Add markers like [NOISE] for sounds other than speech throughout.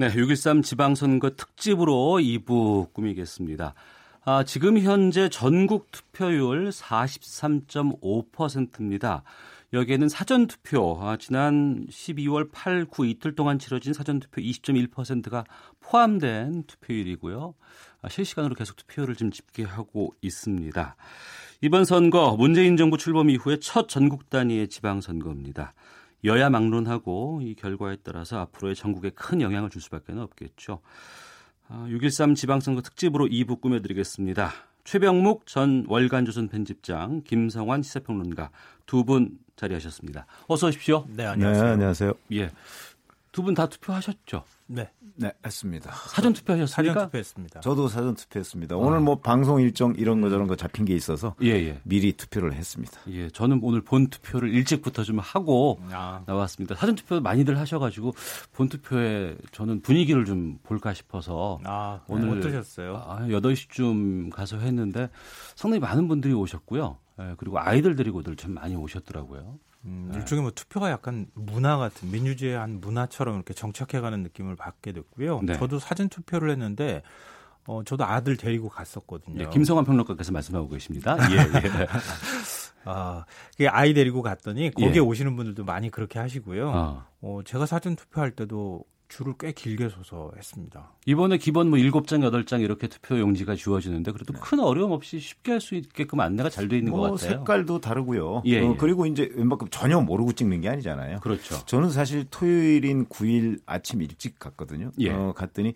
네, 6.13 지방선거 특집으로 2부 꾸미겠습니다. 아, 지금 현재 전국 투표율 43.5%입니다. 여기에는 사전투표, 아, 지난 12월 8, 9 이틀 동안 치러진 사전투표 20.1%가 포함된 투표율이고요. 아, 실시간으로 계속 투표율을 지금 집계하고 있습니다. 이번 선거 문재인 정부 출범 이후에 첫 전국 단위의 지방선거입니다. 여야 막론하고 이 결과에 따라서 앞으로의 전국에 큰 영향을 줄 수밖에 없겠죠. 6.13 지방선거 특집으로 2부 꾸며드리겠습니다. 최병묵 전 월간조선 편집장, 김성환 시사평론가 두 분 자리하셨습니다. 어서 오십시오. 네, 안녕하세요. 네, 안녕하세요. 예. 두 분 다 투표하셨죠? 네, 네, 했습니다. 사전 투표하셨습니까? 사전 투표했습니다. 저도 사전 투표했습니다. 오늘 뭐 방송 일정 이런 거 저런 거 잡힌 게 있어서 예, 예. 미리 투표를 했습니다. 예, 저는 오늘 본 투표를 일찍부터 좀 하고 아. 나왔습니다. 사전 투표 많이들 하셔가지고 본 투표에 저는 분위기를 좀 볼까 싶어서 아, 오늘 어떠셨어요? 아, 8시쯤 가서 했는데 상당히 많은 분들이 오셨고요. 예, 그리고 아이들 데리고들 참 많이 오셨더라고요. 음, 일종의 뭐 투표가 약간 문화 같은 민주주의의 한 문화처럼 이렇게 정착해가는 느낌을 받게 됐고요. 네. 저도 사전 투표를 했는데 어, 저도 아들 데리고 갔었거든요. 예, 김성환 평론가께서 말씀하고 계십니다. 예, 예. [LAUGHS] 아, 아이 데리고 갔더니 거기에 예. 오시는 분들도 많이 그렇게 하시고요. 어. 어, 제가 사전 투표할 때도 줄을 꽤 길게 서서 했습니다. 이번에 기본 뭐 7장, 8장 이렇게 투표 용지가 주어지는데 그래도 네. 큰 어려움 없이 쉽게 할 수 있게끔 안내가 잘 돼 있는 것뭐 같아요. 색깔도 다르고요. 예, 어, 예. 그리고 이제 웬만큼 전혀 모르고 찍는 게 아니잖아요. 그렇죠. 저는 사실 토요일인 9일 아침 일찍 갔거든요. 예. 어, 갔더니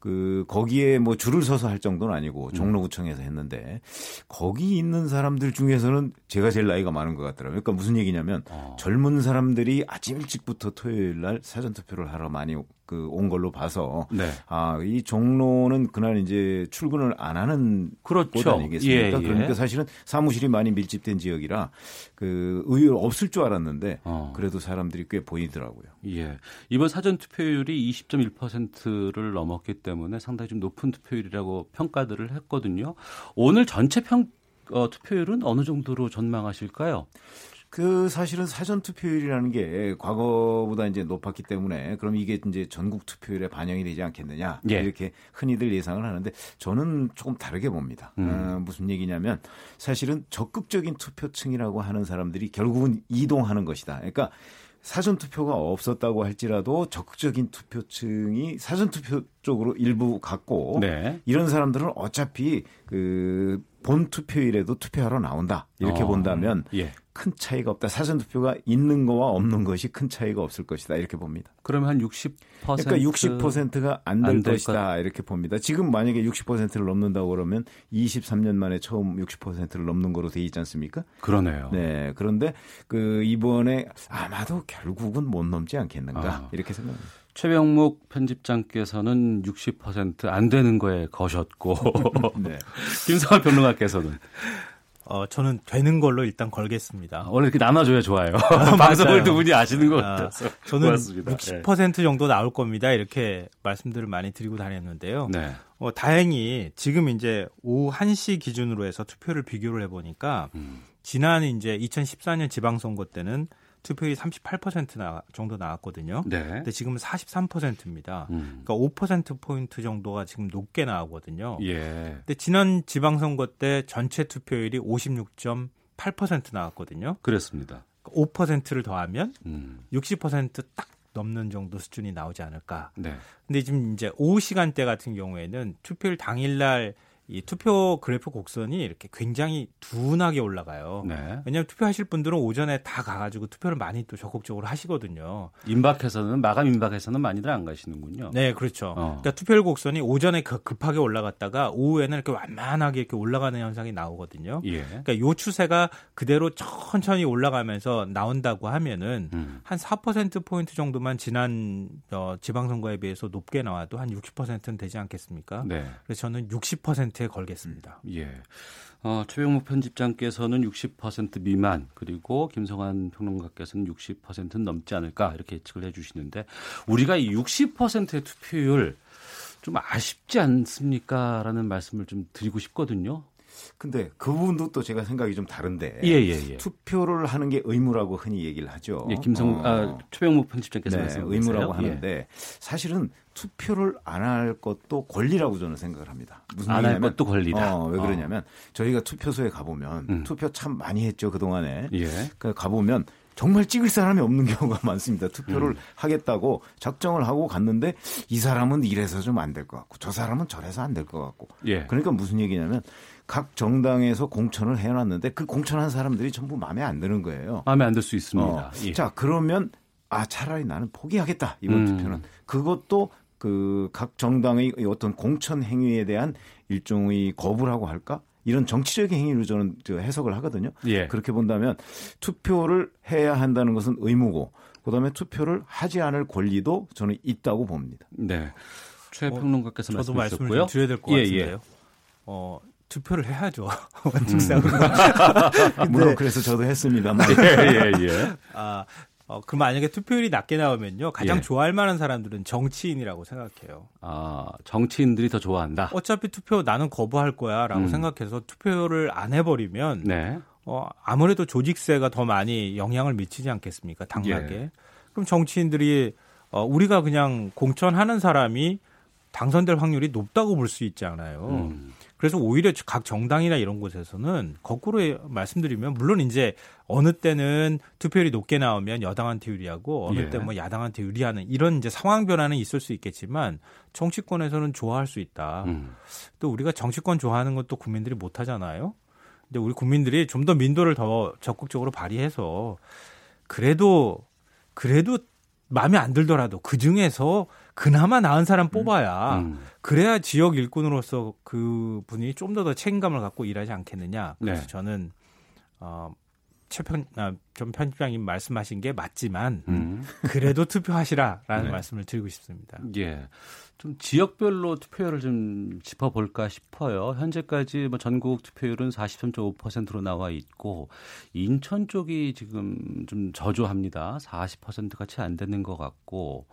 그 거기에 뭐 줄을 서서 할 정도는 음. 아니고 종로구청에서 했는데 거기 있는 사람들 중에서는 제가 제일 나이가 많은 것 같더라고요. 그러니까 무슨 얘기냐면 어. 젊은 사람들이 아침 일찍부터 토요일 날 사전 투표를 하러 많이 그 온 걸로 봐서 네. 아, 이 종로는 그날 이제 출근을 안 하는 그렇죠. 곳 아니겠습니까? 예, 예. 그러니까 사실은 사무실이 많이 밀집된 지역이라 그 의외로 없을 줄 알았는데 어. 그래도 사람들이 꽤 보이더라고요. 예. 이번 사전 투표율이 20.1%를 넘었기 때문에 상당히 좀 높은 투표율이라고 평가들을 했거든요. 오늘 전체 평 어, 투표율은 어느 정도로 전망하실까요? 그 사실은 사전 투표율이라는 게 과거보다 이제 높았기 때문에 그럼 이게 이제 전국 투표율에 반영이 되지 않겠느냐 예. 이렇게 흔히들 예상을 하는데 저는 조금 다르게 봅니다. 음. 어, 무슨 얘기냐면 사실은 적극적인 투표층이라고 하는 사람들이 결국은 이동하는 것이다. 그러니까 사전 투표가 없었다고 할지라도 적극적인 투표층이 사전 투표 쪽으로 일부 갔고 네. 이런 사람들은 어차피 그 본 투표일에도 투표하러 나온다 이렇게 어. 본다면 예. 큰 차이가 없다. 사전 투표가 있는 거와 없는 것이 큰 차이가 없을 것이다. 이렇게 봅니다. 그러면 한 60%. 그러니까 60%가 안될 안될 것이다. 이렇게 봅니다. 지금 만약에 60%를 넘는다고 그러면 23년 만에 처음 60%를 넘는 거로 돼 있지 않습니까? 그러네요. 네. 그런데 그 이번에 아마도 결국은 못 넘지 않겠는가. 아. 이렇게 생각합니다. 최병목 편집장께서는 60%안 되는 거에 거셨고 [LAUGHS] 네. [LAUGHS] 김성환 평론가께서는 어, 저는 되는 걸로 일단 아, 걸겠습니다. 원래 이렇게 나눠줘야 좋아요. [LAUGHS] 방송을 맞아요. 두 분이 아시는 것 아, 같아서 저는 고맙습니다. 60% 정도 나올 겁니다. 이렇게 말씀들을 많이 드리고 다녔는데요. 네. 어, 다행히 지금 이제 오후 1시 기준으로 해서 투표를 비교를 해보니까 음. 지난 이제 2014년 지방선거 때는 투표율이 38% 나, 정도 나왔거든요. 네. 근데 지금은 43%입니다. 음. 그러니까 5%포인트 정도가 지금 높게 나오거든요. 예. 근데 지난 지방선거 때 전체 투표율이 56.8% 나왔거든요. 그렇습니다. 5%를 더하면 음. 60%딱 넘는 정도 수준이 나오지 않을까. 네. 근데 지금 이제 오후 시간대 같은 경우에는 투표율 당일날 이 투표 그래프 곡선이 이렇게 굉장히 둔하게 올라가요. 네. 왜냐하면 투표하실 분들은 오전에 다 가가지고 투표를 많이 또 적극적으로 하시거든요. 임박해서는 마감 임박해서는 많이들 안 가시는군요. 네, 그렇죠. 어. 그러니까 투표율 곡선이 오전에 급- 급하게 올라갔다가 오후에는 이렇게 완만하게 이렇게 올라가는 현상이 나오거든요. 예. 그러니까 요 추세가 그대로 천천히 올라가면서 나온다고 하면은 음. 한4% 포인트 정도만 지난 어, 지방선거에 비해서 높게 나와도 한 60%는 되지 않겠습니까? 네. 그래서 저는 60%에 걸겠습니다. 예. 어, 최병목 편집장께서는 60% 미만 그리고 김성환 평론가께서는 60%는 넘지 않을까 이렇게 예측을 해주시는데 우리가 이 60%의 투표율 좀 아쉽지 않습니까 라는 말씀을 좀 드리고 싶거든요. 근데 그 부분도 또 제가 생각이 좀 다른데 예 예 예. 투표를 하는 게 의무라고 흔히 얘기를 하죠. 예, 김성 어. 아, 최병목 편집장께서 네, 말씀하세요. 의무라고 예. 하는데 사실은 투표를 안 할 것도 권리라고 저는 생각을 합니다. 무슨 안할 얘기냐면 것도 권리다. 어, 왜 그러냐면 저희가 투표소에 가보면 음. 투표 참 많이 했죠 그 동안에. 예. 그 가보면 정말 찍을 사람이 없는 경우가 [LAUGHS] 많습니다. 투표를 음. 하겠다고 작정을 하고 갔는데 이 사람은 이래서 좀 안 될 것 같고 저 사람은 저래서 안 될 것 같고. 예. 그러니까 무슨 얘기냐면 각 정당에서 공천을 해놨는데 그 공천한 사람들이 전부 마음에 안 드는 거예요. 마음에 안 들 수 있습니다. 어, 예. 자 그러면 아 차라리 나는 포기하겠다 이번 음. 투표는 그것도 그 각 정당의 어떤 공천 행위에 대한 일종의 거부라고 할까 이런 정치적인 행위로 저는 저 해석을 하거든요. 예. 그렇게 본다면 투표를 해야 한다는 것은 의무고 그다음에 투표를 하지 않을 권리도 저는 있다고 봅니다. 네. 최 평론가께서 저도 말씀해 말씀을. 좀 드려야 될것 예, 같은데요. 어, 투표를 해야죠. [LAUGHS] 원칙상으로. [LAUGHS] 물론 그래서 저도 했습니다만 예, 예, 예. [LAUGHS] 아, 어, 그럼 만약에 투표율이 낮게 나오면요. 가장 예. 좋아할 만한 사람들은 정치인이라고 생각해요. 아, 정치인들이 더 좋아한다. 어차피 투표 나는 거부할 거야 라고 음. 생각해서 투표를 안 해버리면 네. 어, 아무래도 조직세가 더 많이 영향을 미치지 않겠습니까? 당락에. 예. 그럼 정치인들이 어, 우리가 그냥 공천하는 사람이 당선될 확률이 높다고 볼 수 있잖아요. 음. 그래서 오히려 각 정당이나 이런 곳에서는 거꾸로 말씀드리면 물론 이제 어느 때는 투표율이 높게 나오면 여당한테 유리하고 어느 예. 때뭐 야당한테 유리하는 이런 이제 상황 변화는 있을 수 있겠지만 정치권에서는 좋아할 수 있다. 음. 또 우리가 정치권 좋아하는 것도 국민들이 못 하잖아요. 근데 우리 국민들이 좀 더 민도를 더 적극적으로 발휘해서 그래도 그래도 마음에 안 들더라도 그 중에서 그나마 나은 사람 뽑아야 음. 그래야 지역 일꾼으로서 그 분이 좀 더 더 책임감을 갖고 일하지 않겠느냐. 그래서 네. 저는 어 최편 아, 좀 편집장님 말씀하신 게 맞지만 음. 그래도 투표하시라라는 네. 말씀을 드리고 싶습니다. 예. 좀 지역별로 투표율을 좀 짚어볼까 싶어요. 현재까지 뭐 전국 투표율은 43.5%로 나와 있고 인천 쪽이 지금 좀 저조합니다. 40%가 채안 되는 것 같고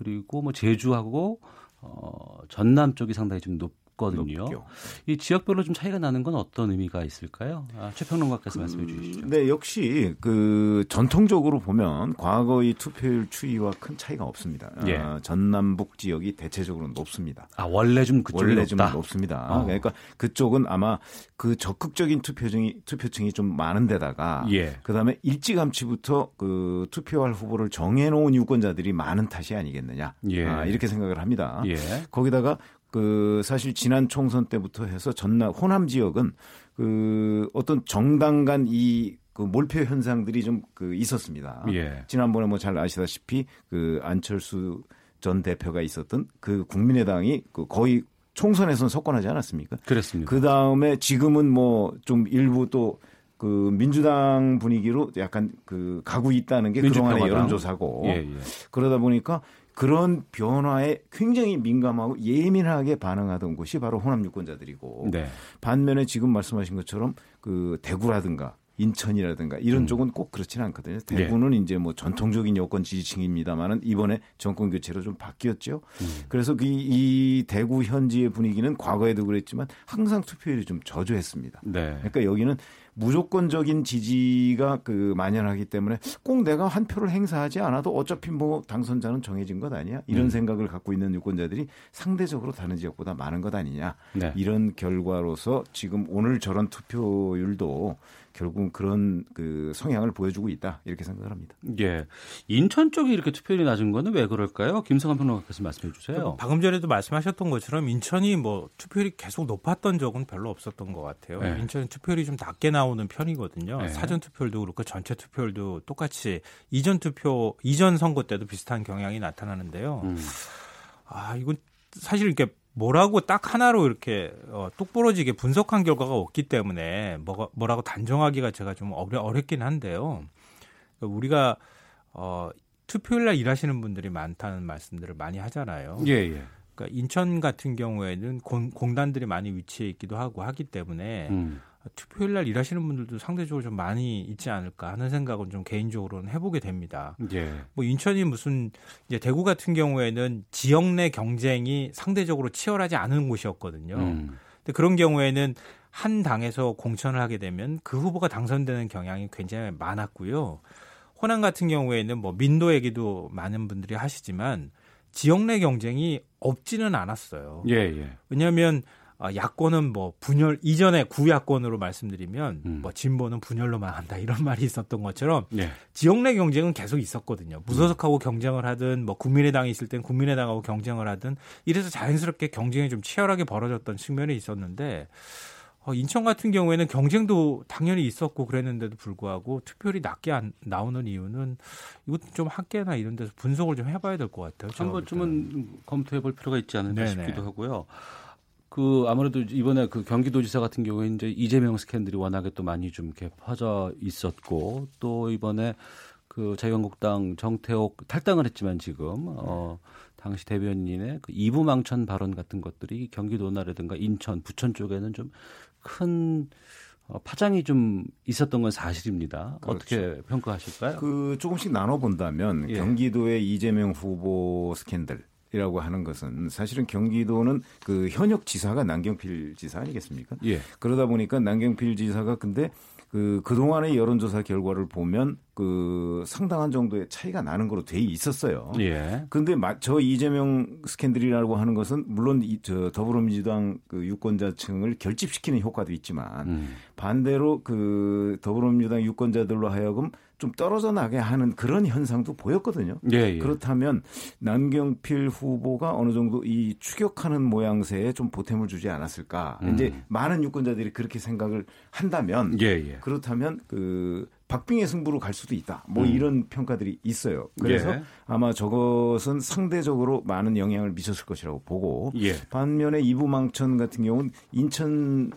그리고 뭐 제주하고 어 전남 쪽이 상당히 좀 높 거든요. 높죠. 이 지역별로 좀 차이가 나는 건 어떤 의미가 있을까요? 아, 최평론가께서 말씀해 주시죠. 네, 역시 그 전통적으로 보면 과거의 투표율 추이와 큰 차이가 없습니다. 예. 아, 전남북 지역이 대체적으로 높습니다. 아 원래 좀 그쪽이 원래 좀 높다. 높습니다. 어. 그러니까 그쪽은 아마 그 적극적인 투표층이 투표층이 좀 많은 데다가 예. 그다음에 일찌감치부터 그 투표할 후보를 정해놓은 유권자들이 많은 탓이 아니겠느냐 예. 아, 이렇게 생각을 합니다. 예. 거기다가 그 사실 지난 총선 때부터 해서 전남 호남 지역은 그 어떤 정당 간이 그 몰표 현상들이 좀 그 있었습니다. 예. 지난번에 뭐 잘 아시다시피 그 안철수 전 대표가 있었던 그 국민의당이 그 거의 총선에서는 석권하지 않았습니까? 그렇습니다. 그 다음에 지금은 뭐 좀 일부 또 그 민주당 분위기로 약간 그 가고 있다는 게 그동안의 민주평화당. 여론조사고 예, 예. 그러다 보니까 그런 변화에 굉장히 민감하고 예민하게 반응하던 곳이 바로 호남 유권자들이고 네. 반면에 지금 말씀하신 것처럼 그 대구라든가 인천이라든가 이런 쪽은 꼭 그렇지는 않거든요. 대구는 이제 뭐 전통적인 여권 지지층입니다만은 이번에 정권 교체로 좀 바뀌었죠. 그래서 그 이, 이 대구 현지의 분위기는 과거에도 그랬지만 항상 투표율이 좀 저조했습니다. 네. 그러니까 여기는 무조건적인 지지가 그 만연하기 때문에 꼭 내가 한 표를 행사하지 않아도 어차피 뭐 당선자는 정해진 것 아니야? 이런 음. 생각을 갖고 있는 유권자들이 상대적으로 다른 지역보다 많은 것 아니냐? 네. 이런 결과로서 지금 오늘 저런 투표율도 결국 그런 그 성향을 보여주고 있다 이렇게 생각을 합니다. 예. 인천 쪽이 이렇게 투표율이 낮은 거는 왜 그럴까요? 김성환 평론가께서 말씀해 주세요. 방금 전에도 말씀하셨던 것처럼 인천이 뭐 투표율이 계속 높았던 적은 별로 없었던 것 같아요. 네. 인천은 투표율이 좀 낮게 나 오는 편이거든요. 네. 사전 투표율도 그렇고 전체 투표율도 똑같이 이전 투표 이전 선거 때도 비슷한 경향이 나타나는데요. 음. 아 이건 사실 이렇게 뭐라고 딱 하나로 이렇게 어, 똑부러지게 분석한 결과가 없기 때문에 뭐가, 뭐라고 단정하기가 제가 좀 어려, 어렵긴 한데요. 그러니까 우리가 어, 투표일 날 일하시는 분들이 많다는 말씀들을 많이 하잖아요. 예, 예. 그러니까 인천 같은 경우에는 공, 공단들이 많이 위치해 있기도 하고 하기 때문에 음. 투표일 날 일하시는 분들도 상대적으로 좀 많이 있지 않을까 하는 생각은 좀 개인적으로는 해보게 됩니다. 예. 뭐 인천이 무슨 이제 대구 같은 경우에는 지역 내 경쟁이 상대적으로 치열하지 않은 곳이었거든요. 음. 근데 그런 경우에는 한 당에서 공천을 하게 되면 그 후보가 당선되는 경향이 굉장히 많았고요. 호남 같은 경우에는 뭐 민도 얘기도 많은 분들이 하시지만 지역 내 경쟁이 없지는 않았어요. 예, 예. 왜냐하면 어, 야권은 뭐 분열 이전에 구야권으로 말씀드리면 음. 뭐 진보는 분열로만 한다 이런 [LAUGHS] 말이 있었던 것처럼 예. 지역 내 경쟁은 계속 있었거든요. 무소속하고 경쟁을 하든 뭐 국민의당이 있을 땐 국민의당하고 경쟁을 하든 이래서 자연스럽게 경쟁이 좀 치열하게 벌어졌던 측면이 있었는데 어, 인천 같은 경우에는 경쟁도 당연히 있었고 그랬는데도 불구하고 투표율이 낮게 안, 나오는 이유는 이것 좀 학계나 이런 데서 분석을 좀 해봐야 될 것 같아요. 한. 번쯤은 검토해 볼 필요가 있지 않을까 네네. 싶기도 하고요. 그 아무래도 이번에 그 경기도지사 같은 경우에 이제 이재명 스캔들이 워낙에 또 많이 좀 이렇게 퍼져 있었고 또 이번에 그 자유한국당 정태옥 탈당을 했지만 지금 어 당시 대변인의 그 이부망천 발언 같은 것들이 경기도나라든가 인천, 부천 쪽에는 좀큰 어, 파장이 좀 있었던 건 사실입니다. 어떻게 평가하실까요? 그 조금씩 나눠 본다면 예. 경기도의 이재명 후보 스캔들. 이라고 하는 것은 사실은 경기도는 그 현역 지사가 남경필 지사 아니겠습니까? 예. 그러다 보니까 남경필 지사가 근데 그 그동안의 여론조사 결과를 보면 그 상당한 정도의 차이가 나는 거로 돼 있었어요. 예. 근데 마- 저 이재명 스캔들이라고 하는 것은 물론 이, 저 더불어민주당 그 유권자층을 결집시키는 효과도 있지만 음. 반대로 그 더불어민주당 유권자들로 하여금 좀 떨어져 나게 하는 그런 현상도 보였거든요. 예, 예. 그렇다면 남경필 후보가 어느 정도 이 추격하는 모양새에 좀 보탬을 주지 않았을까. 음. 이제 많은 유권자들이 그렇게 생각을 한다면 예, 예. 그렇다면 그 박빙의 승부로 갈 수도 있다. 뭐 음. 이런 평가들이 있어요. 그래서 예. 아마 저것은 상대적으로 많은 영향을 미쳤을 것이라고 보고 예. 반면에 이부망천 같은 경우는 인천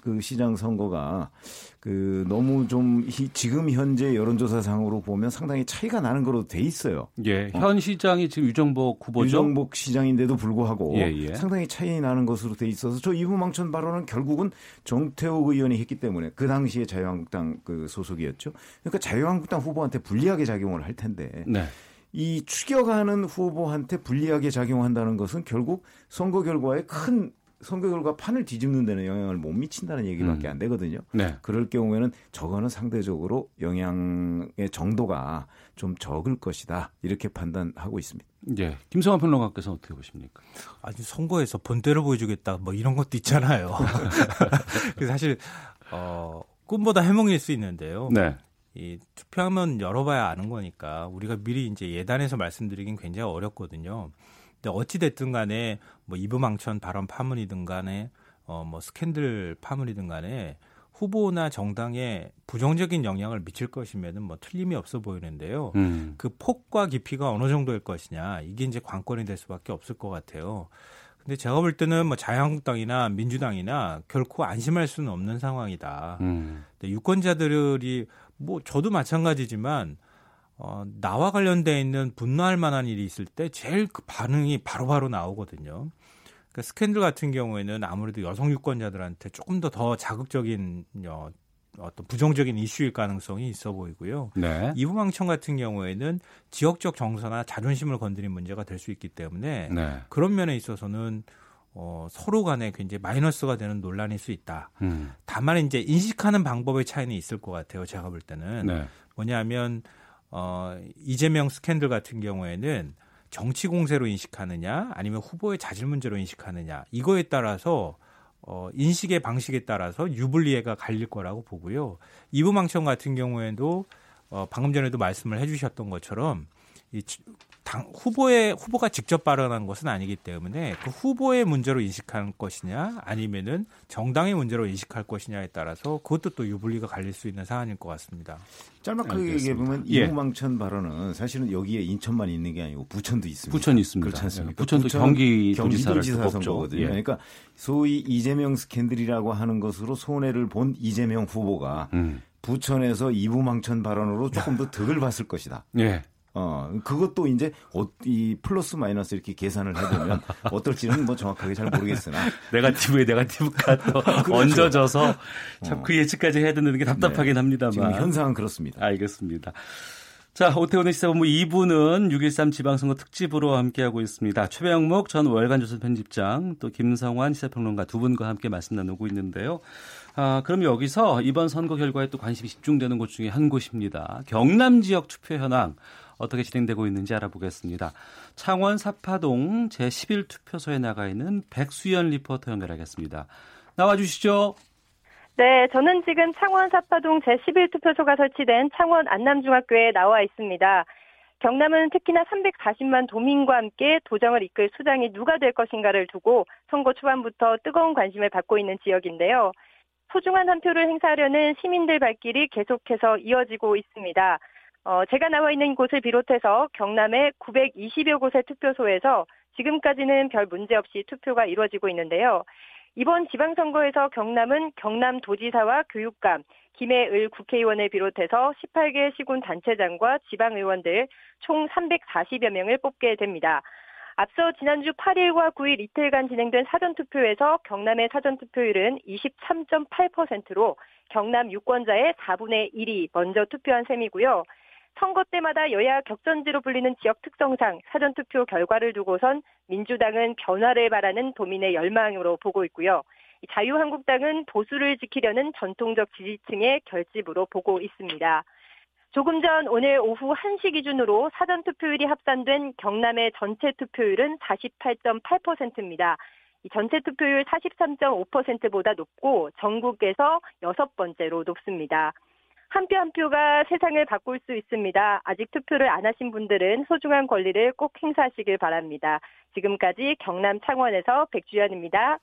그 시장 선거가 그 너무 좀 히- 지금 현재 여론조사상으로 보면 상당히 차이가 나는 거로 돼 있어요. 예, 현 시장이 지금 유정복 후보죠. 유정복 시장인데도 불구하고 예, 예. 상당히 차이 나는 것으로 돼 있어서 저 이부망천 발언은 결국은 정태욱 의원이 했기 때문에 그 당시에 자유한국당 그 소속이었죠. 그러니까 자유한국당 후보한테 불리하게 작용을 할 텐데 네. 이 추격하는 후보한테 불리하게 작용한다는 것은 결국 선거 결과에 큰 선거 결과 판을 뒤집는 데는 영향을 못 미친다는 얘기밖에 음. 안 되거든요. 네. 그럴 경우에는 저거는 상대적으로 영향의 정도가 좀 적을 것이다. 이렇게 판단하고 있습니다. 예. 김성환 평론가께서 는 어떻게 보십니까? 아니 선거에서 본때를 보여주겠다 뭐 이런 것도 있잖아요. [LAUGHS] 그 사실 어 꿈보다 해몽일 수 있는데요. 네. 이 투표하면 열어봐야 아는 거니까 우리가 미리 이제 예단해서 말씀드리긴 굉장히 어렵거든요. 근데 어찌 됐든 간에 뭐 이브망천 발언 파문이든 간에 어 뭐 스캔들 파문이든 간에 후보나 정당에 부정적인 영향을 미칠 것이면은 뭐 틀림이 없어 보이는데요. 음. 그 폭과 깊이가 어느 정도일 것이냐 이게 이제 관건이 될 수밖에 없을 것 같아요. 근데 제가 볼 때는 뭐 자유한국당이나 민주당이나 결코 안심할 수는 없는 상황이다. 음. 근데 유권자들이 뭐 저도 마찬가지지만 어, 나와 관련돼 있는 분노할 만한 일이 있을 때 제일 그 반응이 바로 바로 나오거든요. 그러니까 스캔들 같은 경우에는 아무래도 여성 유권자들한테 조금 더 더 자극적인 어, 어떤 부정적인 이슈일 가능성이 있어 보이고요. 네. 이부망청 같은 경우에는 지역적 정서나 자존심을 건드린 문제가 될 수 있기 때문에 네. 그런 면에 있어서는 어, 서로 간에 굉장히 마이너스가 되는 논란일 수 있다. 음. 다만 이제 인식하는 방법의 차이는 있을 것 같아요. 제가 볼 때는 네. 뭐냐면 어, 이재명 스캔들 같은 경우에는 정치 공세로 인식하느냐 아니면 후보의 자질 문제로 인식하느냐 이거에 따라서 어, 인식의 방식에 따라서 유불리해가 갈릴 거라고 보고요. 이부망청 같은 경우에도 어, 방금 전에도 말씀을 해주셨던 것처럼 이 당, 후보의 후보가 직접 발언한 것은 아니기 때문에 그 후보의 문제로 인식할 것이냐 아니면은 정당의 문제로 인식할 것이냐에 따라서 그것도 또 유불리가 갈릴 수 있는 사안일 것 같습니다. 짤막하게 알겠습니다. 얘기해 보면 예. 이무망천 발언은 사실은 여기에 인천만 있는 게 아니고 부천도 있습니다. 부천이 있습니다. 그렇지 않습니까? 부천도 경기 경기도지사. 선거거든요. 예. 그러니까 소위 이재명 스캔들이라고 하는 것으로 손해를 본 이재명 후보가 음. 부천에서 이부망천 발언으로 조금 더 득을 봤을 것이다. 예. 어, 그것도 이제 어, 이 플러스 마이너스 이렇게 계산을 해보면 [LAUGHS] 어떨지는 뭐 정확하게 잘 모르겠으나 네가티브에 네가티브가 또 [LAUGHS] 얹어져서 참그 예측까지 해야 되는 게 답답하긴 합니다만. 지금 현상은 그렇습니다. 알겠습니다. 자, 오태훈의 시사본부 2부는 6.13 지방선거 특집으로 함께하고 있습니다. 최병목 전 월간조선 편집장, 또 김성환 시사평론가 두 분과 함께 말씀 나누고 있는데요. 아, 그럼 여기서 이번 선거 결과에 또 관심이 집중되는 곳 중에 한 곳입니다. 경남 지역 투표 현황 어떻게 진행되고 있는지 알아보겠습니다. 창원 사파동 제11 투표소에 나가 있는 백수연 리포터 연결하겠습니다. 나와 주시죠. 네, 저는 지금 창원 사파동 제11 투표소가 설치된 창원 안남중학교에 나와 있습니다. 경남은 특히나 340만 도민과 함께 도정을 이끌 수장이 누가 될 것인가를 두고 선거 초반부터 뜨거운 관심을 받고 있는 지역인데요. 소중한 한 표를 행사하려는 시민들 발길이 계속해서 이어지고 있습니다. 어, 제가 나와 있는 곳을 비롯해서 경남의 920여 곳의 투표소에서 지금까지는 별 문제 없이 투표가 이루어지고 있는데요. 이번 지방선거에서 경남은 경남도지사와 교육감, 김해을 국회의원을 비롯해서 18개 시군 단체장과 지방의원들 총 340여 명을 뽑게 됩니다. 앞서 지난주 8일과 9일 이틀간 진행된 사전투표에서 경남의 사전투표율은 23.8%로 경남 유권자의 4분의 1이 먼저 투표한 셈이고요. 선거 때마다 여야 격전지로 불리는 지역 특성상 사전투표 결과를 두고선 민주당은 변화를 바라는 도민의 열망으로 보고 있고요. 자유한국당은 보수를 지키려는 전통적 지지층의 결집으로 보고 있습니다. 조금 전 오늘 오후 1시 기준으로 사전 투표율이 합산된 경남의 전체 투표율은 48.8%입니다. 이 전체 투표율 43.5%보다 높고 전국에서 여섯 번째로 높습니다. 한 표 한 표가 세상을 바꿀 수 있습니다. 아직 투표를 안 하신 분들은 소중한 권리를 꼭 행사하시길 바랍니다. 지금까지 경남 창원에서 백주연입니다.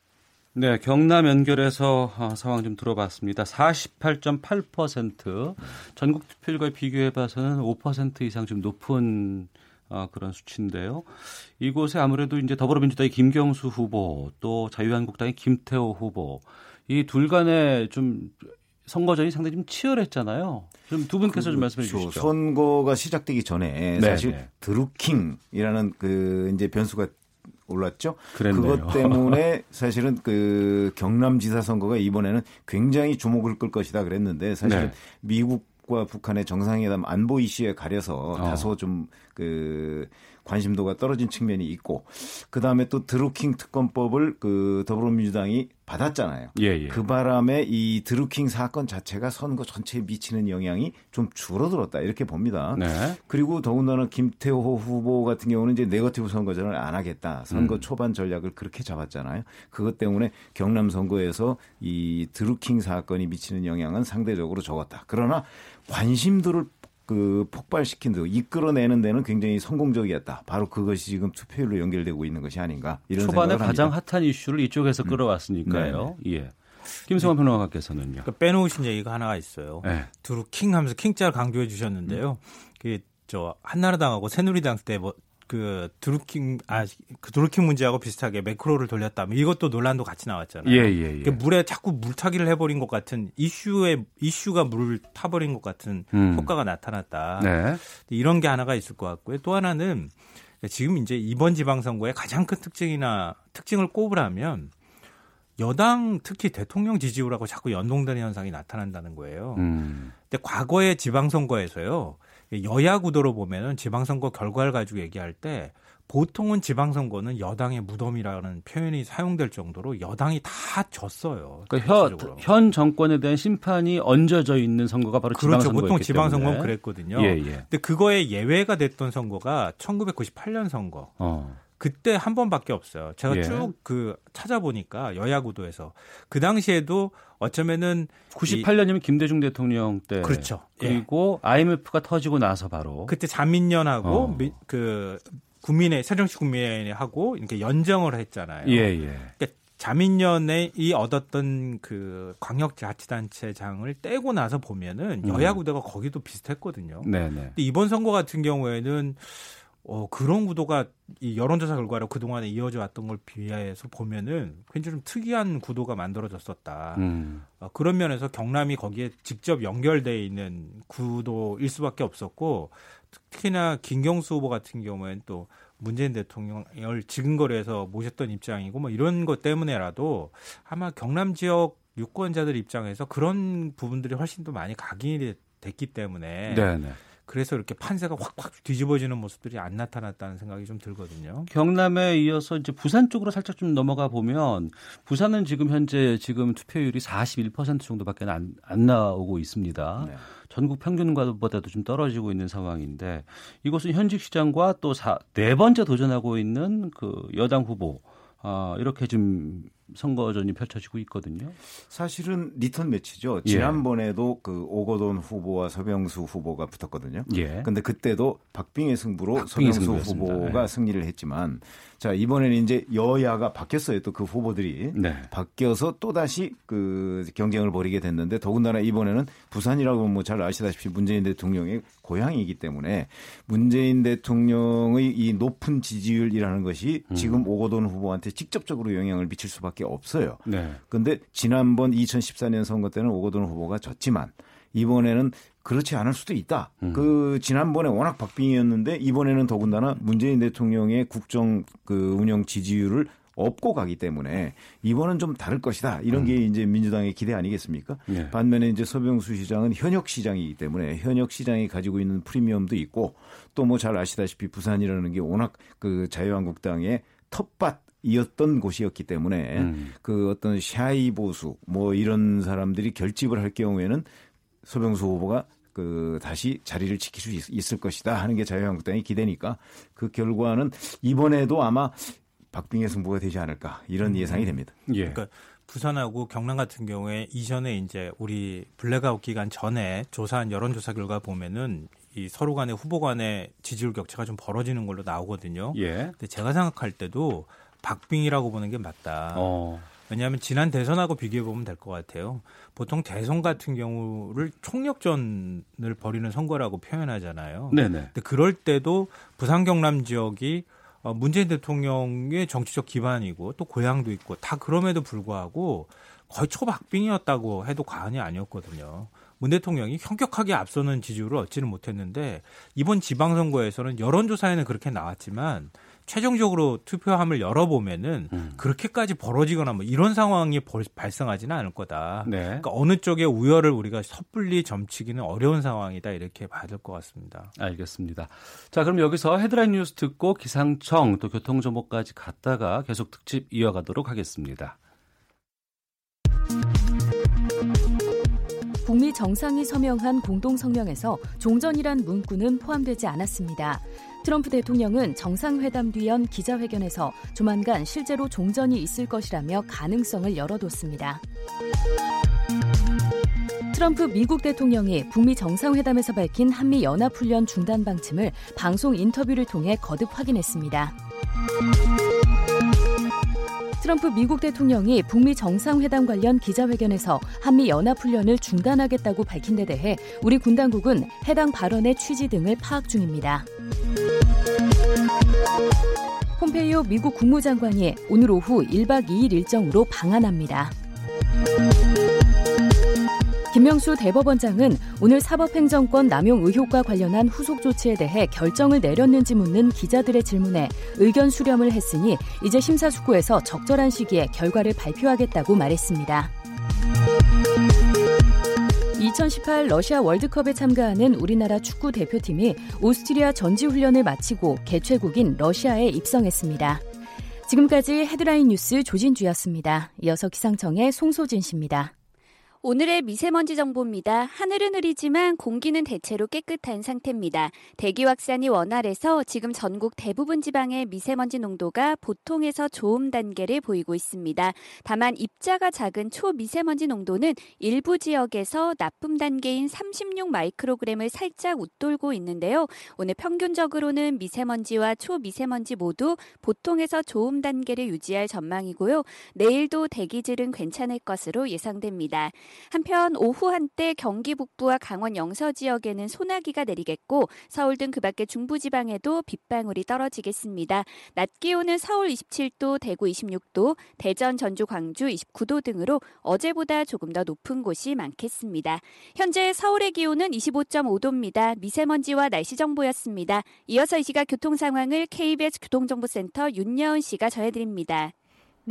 네, 경남 연결해서 아, 상황 좀 들어봤습니다. 48.8% 전국 투표율과 비교해 봐서는 5% 이상 좀 높은 어, 그런 수치인데요. 이곳에 아무래도 이제 더불어민주당의 김경수 후보 또 자유한국당의 김태호 후보 이 둘 간에 좀 선거전이 상당히 좀 치열했잖아요. 좀 두 분께서 좀 말씀해 그렇죠. 주시죠. 선거가 시작되기 전에 네, 사실 네. 드루킹이라는 그 이제 변수가 올랐죠. 그랬네요. 그것 때문에 [LAUGHS] 사실은 그 경남지사 선거가 이번에는 굉장히 주목을 끌 것이다 그랬는데 사실은 네. 미국 과 북한의 정상회담 안보 이슈에 가려서 어. 다소 좀그 관심도가 떨어진 측면이 있고 그 다음에 또 드루킹 특검법을 그 더불어민주당이 받았잖아요. 예, 예. 그 바람에 이 드루킹 사건 자체가 선거 전체에 미치는 영향이 좀 줄어들었다 이렇게 봅니다. 네. 그리고 더군다나 김태호 후보 같은 경우는 이제 네거티브 선거전을 안 하겠다. 선거 음. 초반 전략을 그렇게 잡았잖아요. 그것 때문에 경남 선거에서 이 드루킹 사건이 미치는 영향은 상대적으로 적었다. 그러나 관심도를 그 폭발시킨 데 이끌어내는 데는 굉장히 성공적이었다. 바로 그것이 지금 투표율로 연결되고 있는 것이 아닌가 이런 초반에 생각을 가장 합니다. 네. 핫한 이슈를 이쪽에서 끌어왔으니까요. 예. 김성환 평론가께서는요. 그 빼놓으신 얘기가 하나가 있어요. 네. 두루 킹 하면서 킹자를 강조해 주셨는데요. 그저 한나라당하고 새누리당 때뭐 그 드루킹 아그 드루킹 문제하고 비슷하게 매크로를 돌렸다. 뭐 이것도 논란도 같이 나왔잖아요. 예, 예, 예. 그 물에 자꾸 물타기를 해버린 것 같은 이슈에 이슈가 물을 타버린 것 같은 음. 효과가 나타났다. 네. 이런 게 하나가 있을 것 같고요. 또 하나는 지금 이제 이번 지방선거의 가장 큰 특징이나 특징을 꼽으라면 여당 특히 대통령 지지율하고 자꾸 연동되는 현상이 나타난다는 거예요. 음. 근데 과거의 지방선거에서요. 여야 구도로 보면은 지방선거 결과를 가지고 얘기할 때 보통은 지방선거는 여당의 무덤이라는 표현이 사용될 정도로 여당이 다 졌어요. 그러니까 현. 현 정권에 대한 심판이 얹어져 있는 선거가 바로 그렇죠. 지방선거였기 보통 지방선거는 때문에. 그랬거든요. 예, 예. 근데 그거에 예외가 됐던 선거가 1998년 선거. 어. 그때 한 번밖에 없어요. 제가 예. 쭉그 찾아보니까 여야 구도에서 그 당시에도 어쩌면은 98년이면 김대중 대통령 때. 이, 그렇죠. 예. 그리고 IMF가 터지고 나서 바로. 그때 자민련하고 어. 미- 그 국민의 새정치 국민회하고 이렇게 연정을 했잖아요. 예, 예. 그러니까 자민련이 얻었던 그 광역자치단체장을 떼고 나서 보면은 음. 여야 구도가 거기도 비슷했거든요. 네, 네. 근데 이번 선거 같은 경우에는 어, 그런 구도가 이 여론조사 결과로 그동안에 이어져 왔던 걸 비하해서 보면은 굉장히 좀 특이한 구도가 만들어졌었다. 음. 어, 그런 면에서 경남이 거기에 직접 연결돼 있는 구도일 수밖에 없었고 특히나 김경수 후보 같은 경우에는 또 문재인 대통령을 지근거리에서 모셨던 입장이고 뭐 이런 것 때문에라도 아마 경남 지역 유권자들 입장에서 그런 부분들이 훨씬 더 많이 각인이 됐기 때문에 네, 네. 그래서 이렇게 판세가 확확 뒤집어지는 모습들이 안 나타났다는 생각이 좀 들거든요. 경남에 이어서 이제 부산 쪽으로 살짝 좀 넘어가 보면 부산은 지금 현재 지금 투표율이 41% 정도밖에 안, 안 나오고 있습니다. 네. 전국 평균과보다도 좀 떨어지고 있는 상황인데 이곳은 현직 시장과 또 네 번째 도전하고 있는 그 여당 후보 아, 이렇게 좀 선거전이 펼쳐지고 있거든요. 사실은 리턴 매치죠. 예. 지난번에도 그 오거돈 후보와 서병수 후보가 붙었거든요. 예. 근데 그때도 박빙의 승부로 박빙의 서병수 승부였습니다. 후보가 예. 승리를 했지만 자 이번에는 이제 여야가 바뀌었어요. 또 그 후보들이 네. 바뀌어서 또 다시 그 경쟁을 벌이게 됐는데 더군다나 이번에는 부산이라고 뭐 잘 아시다시피 문재인 대통령의 고향이기 때문에 문재인 대통령의 이 높은 지지율이라는 것이 음. 지금 오거돈 후보한테 직접적으로 영향을 미칠 수밖에 없어요. 네. 근데 지난번 2014년 선거 때는 오거돈 후보가 졌지만 이번에는 그렇지 않을 수도 있다. 음. 그 지난번에 워낙 박빙이었는데 이번에는 더군다나 문재인 대통령의 국정 그 운영 지지율을 업고 가기 때문에 이번은 좀 다를 것이다. 이런 게 이제 민주당의 기대 아니겠습니까? 음. 네. 반면에 이제 서병수 시장은 현역 시장이기 때문에 현역 시장이 가지고 있는 프리미엄도 있고 또 뭐 잘 아시다시피 부산이라는 게 워낙 그 자유한국당의 텃밭 이었던 곳이었기 때문에 음. 그 어떤 shy 보수 뭐 이런 사람들이 결집을 할 경우에는 서병수 후보가 그 다시 자리를 지킬 수 있, 있을 것이다 하는 게 자유한국당의 기대니까 그 결과는 이번에도 아마 박빙의 승부가 되지 않을까 이런 예상이 됩니다. 예. 그러니까 부산하고 경남 같은 경우에 이전에 이제 우리 블랙아웃 기간 전에 조사한 여론조사 결과 보면은 이 서로 간의 후보 간의 지지율 격차가 좀 벌어지는 걸로 나오거든요. 예. 근데 제가 생각할 때도 박빙이라고 보는 게 맞다. 어. 왜냐하면 지난 대선하고 비교해 보면 될 것 같아요. 보통 대선 같은 경우를 총력전을 벌이는 선거라고 표현하잖아요. 네네. 근데 그럴 때도 부산 경남 지역이 어, 문재인 대통령의 정치적 기반이고 또 고향도 있고 다 그럼에도 불구하고 거의 초박빙이었다고 해도 과언이 아니었거든요. 문 대통령이 현격하게 앞서는 지지율을 얻지는 못했는데 이번 지방선거에서는 여론조사에는 그렇게 나왔지만 최종적으로 투표함을 열어보면은 음. 그렇게까지 벌어지거나 뭐 이런 상황이 벌- 발생하지는 않을 거다. 네. 그러니까 어느 쪽의 우열을 우리가 섣불리 점치기는 어려운 상황이다 이렇게 봐야 될것 같습니다. 알겠습니다. 자, 그럼 여기서 헤드라인 뉴스 듣고 기상청 또 교통 정보까지 갔다가 계속 특집 이어가도록 하겠습니다. 북미 정상이 서명한 공동 성명에서 종전이란 문구는 포함되지 않았습니다. 트럼프 대통령은 정상회담 뒤연 기자회견에서 조만간 실제로 종전이 있을 것이라며 가능성을 열어뒀습니다. 트럼프 미국 대통령이 북미 정상회담에서 밝힌 한미 연합훈련 중단 방침을 방송 인터뷰를 통해 거듭 확인했습니다. 트럼프 미국 대통령이 북미 정상회담 관련 기자회견에서 한미 연합훈련을 중단하겠다고 밝힌 데 대해 우리 군 당국은 해당 발언의 취지 등을 파악 중입니다. 폼페이오 미국 국무장관이 오늘 오후 1박 2일 일정으로 방한합니다. 김명수 대법원장은 오늘 사법행정권 남용 의혹과 관련한 후속 조치에 대해 결정을 내렸는지 묻는 기자들의 질문에 의견 수렴을 했으니 이제 심사숙고해서 적절한 시기에 결과를 발표하겠다고 말했습니다. 2018 러시아 월드컵에 참가하는 우리나라 축구 대표팀이 오스트리아 전지 훈련을 마치고 개최국인 러시아에 입성했습니다. 지금까지 헤드라인 뉴스 조진주였습니다. 이어서 기상청의 송소진 씨입니다. 오늘의 미세먼지 정보입니다. 하늘은 흐리지만 공기는 대체로 깨끗한 상태입니다. 대기 확산이 원활해서 지금 전국 대부분 지방의 미세먼지 농도가 보통에서 좋음 단계를 보이고 있습니다. 다만 입자가 작은 초미세먼지 농도는 일부 지역에서 나쁨 단계인 36 마이크로그램을 살짝 웃돌고 있는데요. 오늘 평균적으로는 미세먼지와 초미세먼지 모두 보통에서 좋음 단계를 유지할 전망이고요. 내일도 대기질은 괜찮을 것으로 예상됩니다. 한편 오후 한때 경기 북부와 강원 영서 지역에는 소나기가 내리겠고 서울 등 그 밖의 중부지방에도 빗방울이 떨어지겠습니다. 낮 기온은 서울 27도, 대구 26도, 대전, 전주, 광주 29도 등으로 어제보다 조금 더 높은 곳이 많겠습니다. 현재 서울의 기온은 25.5도입니다. 미세먼지와 날씨 정보였습니다. 이어서 이 시각 교통 상황을 KBS 교통정보센터 윤여은 씨가 전해드립니다.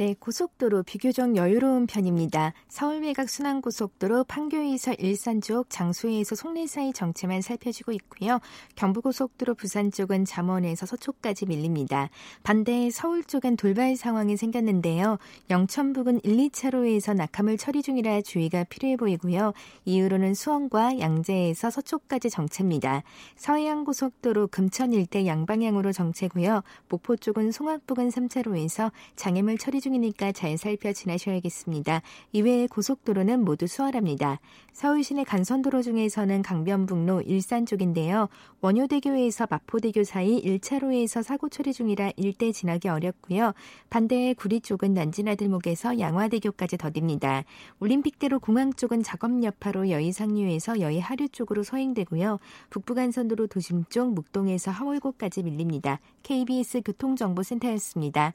네, 고속도로 비교적 여유로운 편입니다. 서울 외곽 순환 고속도로 판교에서 일산 쪽, 장소에서 송내 사이 정체만 살펴주고 있고요. 경부고속도로 부산 쪽은 잠원에서 서초까지 밀립니다. 반대 서울 쪽은 돌발 상황이 생겼는데요. 영천 부근 1, 2차로에서 낙하물 처리 중이라 주의가 필요해 보이고요. 이후로는 수원과 양재에서 서초까지 정체입니다. 서해안 고속도로 금천 일대 양방향으로 정체고요. 목포 쪽은 송악 부근 3차로에서 장애물 처리 중 이니까 잘 살펴 지나셔야겠습니다. 이외에 고속도로는 모두 수월합니다. 서울 시내 간선도로 중에서는 강변북로 일산 쪽인데요. 원효대교에서 마포대교 사이 1차로에서 사고 처리 중이라 일대 지나기 어렵고요. 반대에 구리 쪽은 난지나들목에서 양화대교까지 더딥니다. 올림픽대로 공항 쪽은 작업 여파로 여의 상류에서 여의 하류 쪽으로 서행되고요. 북부간선도로 도심 쪽 묵동에서 하월고까지 밀립니다. KBS 교통정보센터였습니다.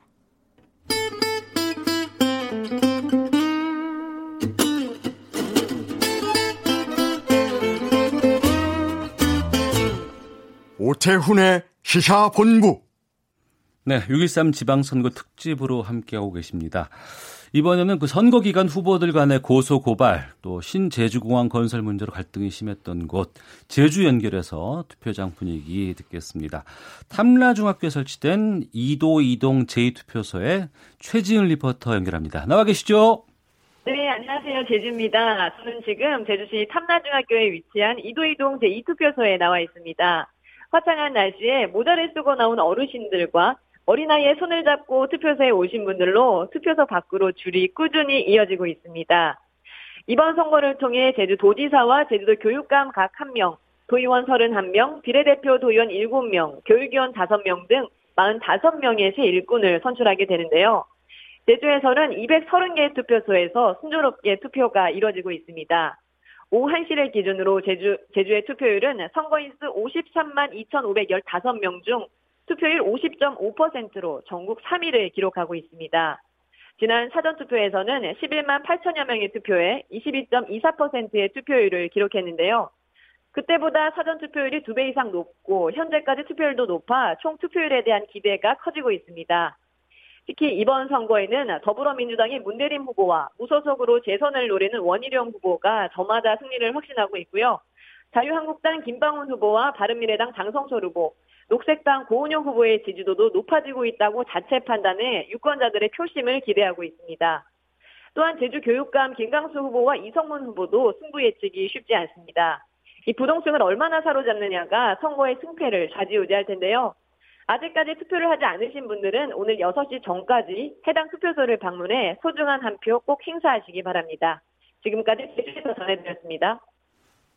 오태훈의 시사본부. 네, 6.13 지방선거 특집으로 함께하고 계십니다. 이번에는 그 선거 기간 후보들 간의 고소 고발 또 신제주공항 건설 문제로 갈등이 심했던 곳 제주 연결해서 투표장 분위기 듣겠습니다. 탐라중학교에 설치된 이도 이동 제2투표소에 최지은 리포터 연결합니다. 나와 계시죠? 네, 안녕하세요. 제주입니다. 저는 지금 제주시 탐라중학교에 위치한 이도이동 제2투표소에 나와 있습니다. 화창한 날씨에 모자를 쓰고 나온 어르신들과 어린아이의 손을 잡고 투표소에 오신 분들로 투표소 밖으로 줄이 꾸준히 이어지고 있습니다. 이번 선거를 통해 제주도지사와 제주도 교육감 각 1명, 도의원 31명, 비례대표 도의원 7명, 교육위원 5명 등 45명의 새 일꾼을 선출하게 되는데요. 제주에서는 230개의 투표소에서 순조롭게 투표가 이뤄지고 있습니다. 오후 1시를 기준으로 제주, 제주의 투표율은 선거인수 53만 2,515명 중 투표율 50.5%로 전국 3위를 기록하고 있습니다. 지난 사전투표에서는 11만 8천여 명의 투표에 22.24%의 투표율을 기록했는데요. 그때보다 사전투표율이 2배 이상 높고 현재까지 투표율도 높아 총 투표율에 대한 기대가 커지고 있습니다. 특히 이번 선거에는 더불어민주당의 문대림 후보와 무소속으로 재선을 노리는 원희룡 후보가 저마다 승리를 확신하고 있고요. 자유한국당 김방훈 후보와 바른미래당 장성철 후보, 녹색당 고은영 후보의 지지도도 높아지고 있다고 자체 판단해 유권자들의 표심을 기대하고 있습니다. 또한 제주 교육감 김강수 후보와 이성문 후보도 승부 예측이 쉽지 않습니다. 이 부동층을 얼마나 사로잡느냐가 선거의 승패를 좌지우지할 텐데요. 아직까지 투표를 하지 않으신 분들은 오늘 6시 전까지 해당 투표소를 방문해 소중한 한 표 꼭 행사하시기 바랍니다. 지금까지 제주에서 전해드렸습니다.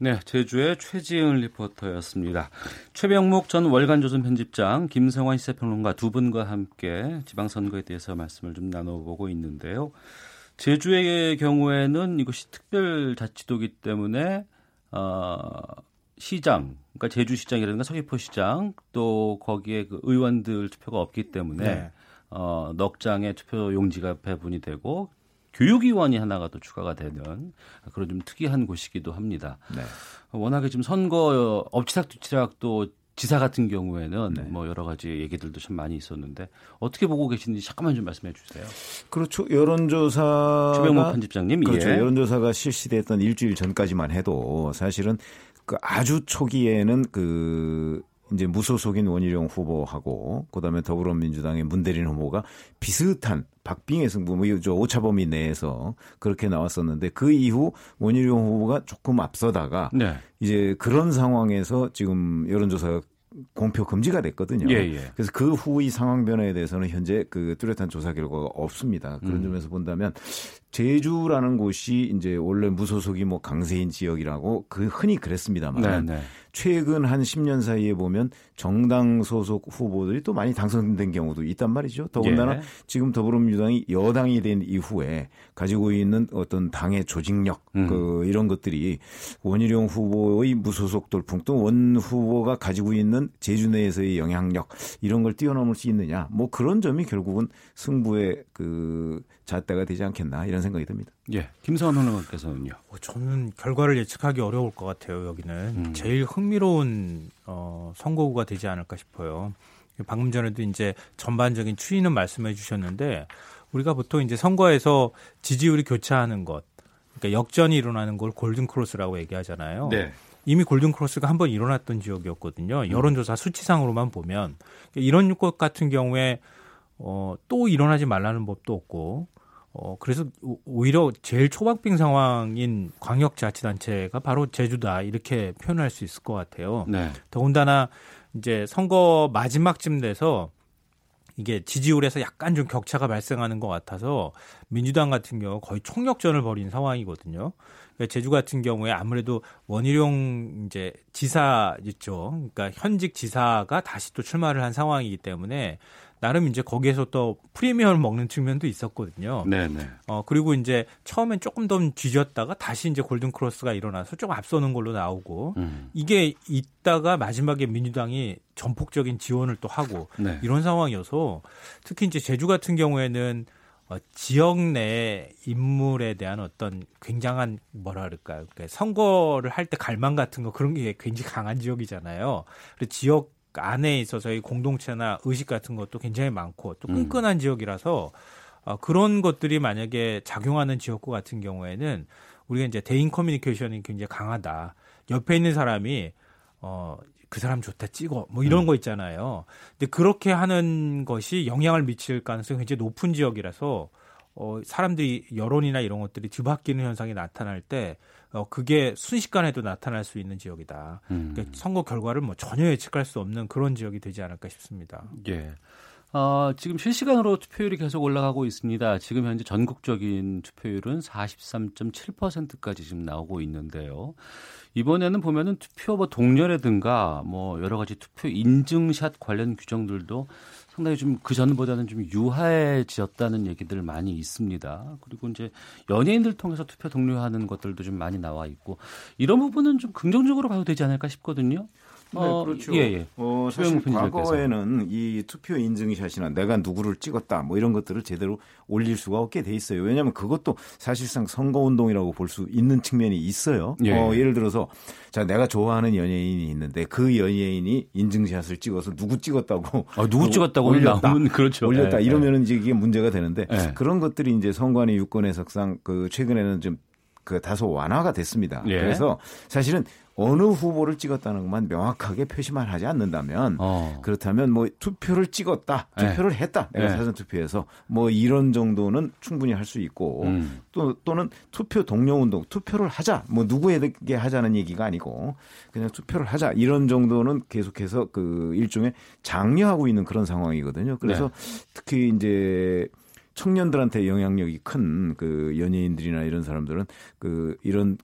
네, 제주의 최지은 리포터였습니다. 최병목 전 월간조선 편집장, 김성환 시사평론가 두 분과 함께 지방선거에 대해서 말씀을 좀 나눠보고 있는데요. 제주의 경우에는 이것이 특별자치도기 때문에 어, 시장, 그러니까 제주시장이라든가 서귀포시장 또 거기에 그 의원들 투표가 없기 때문에 네. 어, 넉 장의 투표 용지가 배분이 되고 교육위원이 하나가 또 추가가 되는 그런 좀 특이한 곳이기도 합니다. 네. 워낙에 지금 선거 엎치락뒤치락 또 지사 같은 경우에는 네. 뭐 여러 가지 얘기들도 참 많이 있었는데 어떻게 보고 계시는지 잠깐만 좀 말씀해 주세요. 그렇죠. 여론조사 최병목 편집장님, 그렇죠. 예. 여론조사가 실시됐던 일주일 전까지만 해도 사실은 그 아주 초기에는 그 이제 무소속인 원희룡 후보하고 그다음에 더불어민주당의 문대린 후보가 비슷한 박빙의 승부, 뭐저 오차범위 내에서 그렇게 나왔었는데 그 이후 원희룡 후보가 조금 앞서다가 네. 이제 그런 상황에서 지금 여론조사가 공표 금지가 됐거든요. 예, 예. 그래서 그 후의 상황 변화에 대해서는 현재 그 뚜렷한 조사 결과가 없습니다. 그런 음. 점에서 본다면 제주라는 곳이 이제 원래 무소속이 뭐 강세인 지역이라고 그 흔히 그랬습니다만 네, 네. 최근 한 10년 사이에 보면 정당 소속 후보들이 또 많이 당선된 경우도 있단 말이죠. 더군다나 예. 지금 더불어민주당이 여당이 된 이후에 가지고 있는 어떤 당의 조직력 음. 그 이런 것들이 원희룡 후보의 무소속 돌풍 또 원 후보가 가지고 있는 제주 내에서의 영향력 이런 걸 뛰어넘을 수 있느냐 뭐 그런 점이 결국은 승부의 그 잣대가 되지 않겠나 이런 생각이 듭니다. 예. 김성환 의원께서는요. 어, 저는 결과를 예측하기 어려울 것 같아요. 여기는 음. 제일 흥미로운 어, 선거구가 되지 않을까 싶어요. 방금 전에도 이제 전반적인 추이는 말씀해 주셨는데 우리가 보통 이제 선거에서 지지율이 교차하는 것, 그러니까 역전이 일어나는 걸 골든 크로스라고 얘기하잖아요. 네. 이미 골든 크로스가 한 번 일어났던 지역이었거든요. 음. 여론조사 수치상으로만 보면 이런 것 같은 경우에 어, 또 일어나지 말라는 법도 없고 어, 그래서 오- 오히려 제일 초박빙 상황인 광역자치단체가 바로 제주다 이렇게 표현할 수 있을 것 같아요. 네. 더군다나 이제 선거 마지막쯤 돼서 이게 지지율에서 약간 좀 격차가 발생하는 것 같아서 민주당 같은 경우 거의 총력전을 벌인 상황이거든요. 그러니까 제주 같은 경우에 아무래도 원희룡 이제 지사 있죠. 그러니까 현직 지사가 다시 또 출마를 한 상황이기 때문에 나름 이제 거기에서 또 프리미엄을 먹는 측면도 있었거든요. 네, 네. 어, 그리고 이제 처음엔 조금 더 뒤졌다가 다시 이제 골든 크로스가 일어나서 좀 앞서는 걸로 나오고 음. 이게 있다가 마지막에 민주당이 전폭적인 지원을 또 하고 네. 이런 상황이어서 특히 이제 제주 같은 경우에는 어, 지역 내 인물에 대한 어떤 굉장한 뭐라 그럴까요? 그러니까 선거를 할 때 갈망 같은 거 그런 게 굉장히 강한 지역이잖아요. 그리고 지역 안에 있어서의 공동체나 의식 같은 것도 굉장히 많고 또 음. 끈끈한 지역이라서 어, 그런 것들이 만약에 작용하는 지역구 같은 경우에는 우리가 이제 대인 커뮤니케이션이 굉장히 강하다. 옆에 있는 사람이 어, 그 사람 좋다 찍어 뭐 이런 음. 거 있잖아요. 근데 그렇게 하는 것이 영향을 미칠 가능성이 굉장히 높은 지역이라서 어, 사람들이 여론이나 이런 것들이 뒤바뀌는 현상이 나타날 때 어, 그게 순식간에도 나타날 수 있는 지역이다. 음. 그러니까 선거 결과를 뭐 전혀 예측할 수 없는 그런 지역이 되지 않을까 싶습니다. 예. 어, 지금 실시간으로 투표율이 계속 올라가고 있습니다. 지금 현재 전국적인 투표율은 43.7%까지 지금 나오고 있는데요. 이번에는 보면은 투표 뭐 동료라든가 뭐 여러 가지 투표 인증샷 관련 규정들도 상당히 좀 그 전보다는 좀 유화해졌다는 얘기들 많이 있습니다. 그리고 이제 연예인들 통해서 투표 동료하는 것들도 좀 많이 나와 있고 이런 부분은 좀 긍정적으로 봐도 되지 않을까 싶거든요. 네, 어, 그렇죠. 예, 예. 어, 사실. 과거에는 이 투표 인증샷이나 내가 누구를 찍었다 뭐 이런 것들을 제대로 올릴 수가 없게 돼 있어요. 왜냐하면 그것도 사실상 선거 운동이라고 볼 수 있는 측면이 있어요. 예. 어, 예를 들어서 자 내가 좋아하는 연예인이 있는데 그 연예인이 인증샷을 찍어서 누구 찍었다고 아, 누구 찍었다고 올렸다. [LAUGHS] 그렇죠. 올렸다 예, 이러면은 이제 이게 문제가 되는데 예. 그런 것들이 이제 선관위 유권 해석상 그 최근에는 좀그 다소 완화가 됐습니다. 예. 그래서 사실은 어느 후보를 찍었다는 것만 명확하게 표시만 하지 않는다면 어. 그렇다면 뭐 투표를 찍었다, 네. 투표를 했다, 내가 네. 사전 투표해서 뭐 이런 정도는 충분히 할 수 있고 음. 또 또는 투표 동료 운동, 투표를 하자, 뭐 누구에게 하자는 얘기가 아니고 그냥 투표를 하자 이런 정도는 계속해서 그 일종의 장려하고 있는 그런 상황이거든요. 그래서 네. 특히 이제 청년들한테 영향력이 큰 그 연예인들이나 이런 사람들은 그 이런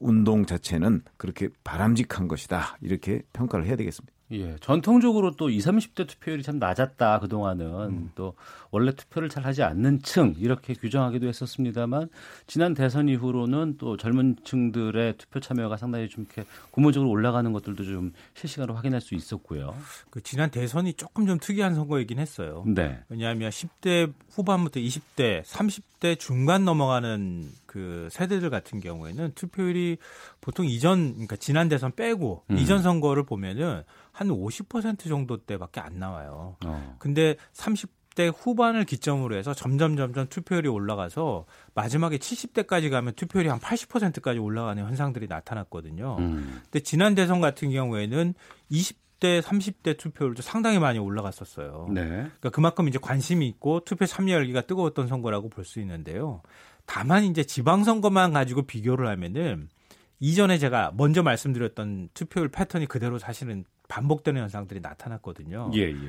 운동 자체는 그렇게 바람직한 것이다 이렇게 평가를 해야 되겠습니다. 예, 전통적으로 또 20, 30대 투표율이 참 낮았다 그동안은 음. 또 원래 투표를 잘 하지 않는 층 이렇게 규정하기도 했었습니다만 지난 대선 이후로는 또 젊은 층들의 투표 참여가 상당히 좀 이렇게 고무적으로 올라가는 것들도 좀 실시간으로 확인할 수 있었고요. 그 지난 대선이 조금 좀 특이한 선거이긴 했어요. 네. 왜냐하면 10대 후반부터 20대, 30대 중간 넘어가는 그 세대들 같은 경우에는 투표율이 보통 이전 그러니까 지난 대선 빼고 음. 이전 선거를 보면은 한 50% 정도대밖에 안 나와요. 어. 근데 30대 후반을 기점으로 해서 점점 점점 투표율이 올라가서 마지막에 70대까지 가면 투표율이 한 80%까지 올라가는 현상들이 나타났거든요. 음. 근데 지난 대선 같은 경우에는 20대, 30대 투표율도 상당히 많이 올라갔었어요. 네. 그러니까 그만큼 이제 관심이 있고 투표 참여 열기가 뜨거웠던 선거라고 볼 수 있는데요. 다만 이제 지방선거만 가지고 비교를 하면은 이전에 제가 먼저 말씀드렸던 투표율 패턴이 그대로 사실은 반복되는 현상들이 나타났거든요. 예, 예.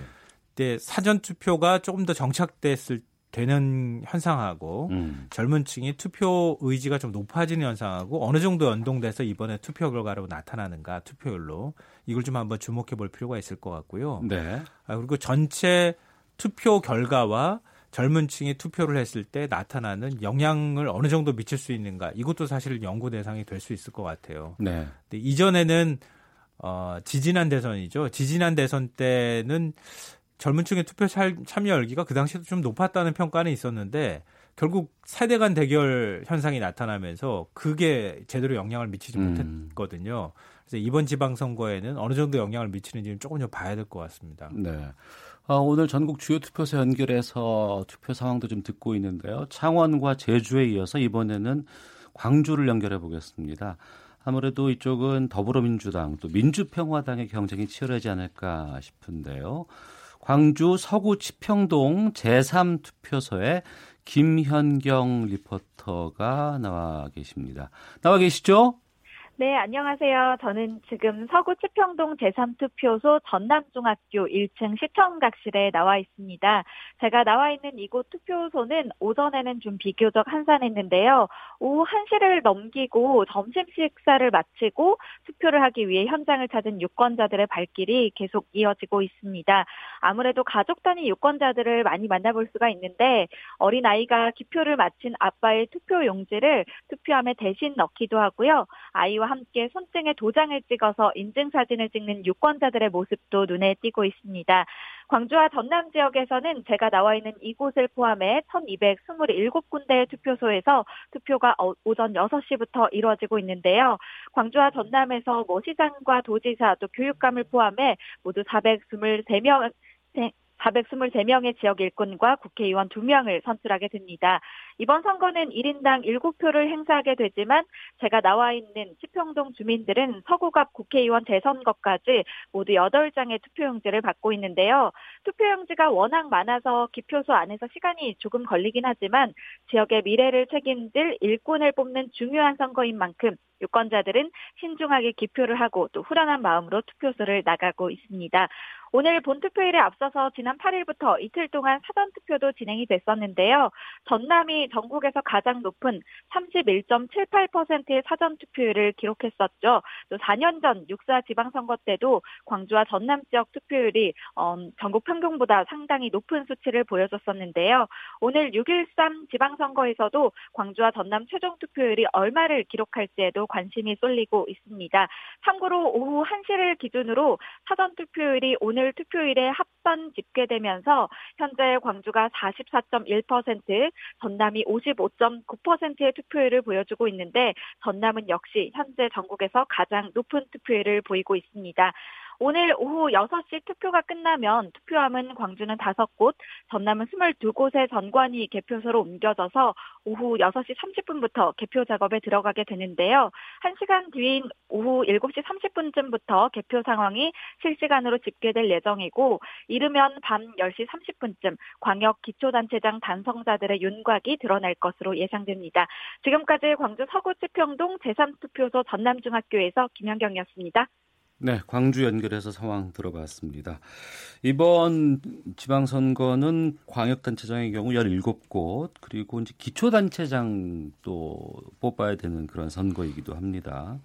근데 사전 투표가 조금 더 정착됐을 되는 현상하고 음. 젊은 층이 투표 의지가 좀 높아지는 현상하고 어느 정도 연동돼서 이번에 투표 결과로 나타나는가 투표율로 이걸 좀 한번 주목해 볼 필요가 있을 것 같고요. 네. 아, 그리고 전체 투표 결과와 젊은 층이 투표를 했을 때 나타나는 영향을 어느 정도 미칠 수 있는가 이것도 사실 연구 대상이 될 수 있을 것 같아요. 네. 근데 이전에는 어, 지지난 대선이죠. 지지난 대선 때는 젊은 층의 투표 참- 참여 열기가 그 당시에도 좀 높았다는 평가는 있었는데 결국 세대 간 대결 현상이 나타나면서 그게 제대로 영향을 미치지 음. 못했거든요. 그래서 이번 지방선거에는 어느 정도 영향을 미치는지는 조금 더 봐야 될 것 같습니다. 네. 아, 오늘 전국 주요 투표소 연결해서 투표 상황도 좀 듣고 있는데요. 창원과 제주에 이어서 이번에는 광주를 연결해 보겠습니다. 아무래도 이쪽은 더불어민주당 또 민주평화당의 경쟁이 치열하지 않을까 싶은데요. 광주 서구 치평동 제3투표소에 김현경 리포터가 나와 계십니다. 나와 계시죠? 네, 안녕하세요. 저는 지금 서구 치평동 제3투표소 전남중학교 1층 시청각실에 나와 있습니다. 제가 나와 있는 이곳 투표소는 오전에는 좀 비교적 한산했는데요. 오후 1시를 넘기고 점심 식사를 마치고 투표를 하기 위해 현장을 찾은 유권자들의 발길이 계속 이어지고 있습니다. 아무래도 가족 단위 유권자들을 많이 만나볼 수가 있는데 어린아이가 기표를 마친 아빠의 투표 용지를 투표함에 대신 넣기도 하고요. 아이와 함께 손등에 도장을 찍어서 인증사진을 찍는 유권자들의 모습도 눈에 띄고 있습니다. 광주와 전남 지역에서는 제가 나와 있는 이곳을 포함해 1227군데의 투표소에서 투표가 어- 오전 6시부터 이루어지고 있는데요. 광주와 전남에서 뭐 시장과 도지사 또 교육감을 포함해 모두 423명 423명의 지역 일꾼과 국회의원 2명을 선출하게 됩니다. 이번 선거는 1인당 7표를 행사하게 되지만 제가 나와 있는 치평동 주민들은 서구갑 국회의원 재선거까지 모두 8장의 투표용지를 받고 있는데요. 투표용지가 워낙 많아서 기표소 안에서 시간이 조금 걸리긴 하지만 지역의 미래를 책임질 일꾼을 뽑는 중요한 선거인 만큼 유권자들은 신중하게 기표를 하고 또 후련한 마음으로 투표소를 나가고 있습니다. 오늘 본투표일에 앞서서 지난 8일부터 이틀 동안 사전투표도 진행이 됐었는데요. 전남이 전국에서 가장 높은 31.78%의 사전투표율을 기록했었죠. 또 4년 전 6사 지방선거 때도 광주와 전남 지역 투표율이 어, 전국 평균보다 상당히 높은 수치를 보여줬었는데요. 오늘 6.13 지방선거에서도 광주와 전남 최종 투표율이 얼마를 기록할지에도 관심이 쏠리고 있습니다. 참고로 오후 1시를 기준으로 사전투표율이 오늘 투표일에 합산 집계되면서 현재 광주가 44.1%, 전남이 55.9%의 투표율을 보여주고 있는데 전남은 역시 현재 전국에서 가장 높은 투표율을 보이고 있습니다. 오늘 오후 6시 투표가 끝나면 투표함은 광주는 5곳, 전남은 22곳의 전관이 개표소로 옮겨져서 오후 6시 30분부터 개표 작업에 들어가게 되는데요. 1시간 뒤인 오후 7시 30분쯤부터 개표 상황이 실시간으로 집계될 예정이고 이르면 밤 10시 30분쯤 광역 기초단체장 단성자들의 윤곽이 드러날 것으로 예상됩니다. 지금까지 광주 서구치평동 제3투표소 전남중학교에서 김현경이었습니다. 네, 광주 연결해서 상황 들어봤습니다. 이번 지방선거는 광역단체장의 경우 17곳, 그리고 이제 기초단체장도 뽑아야 되는 그런 선거이기도 합니다.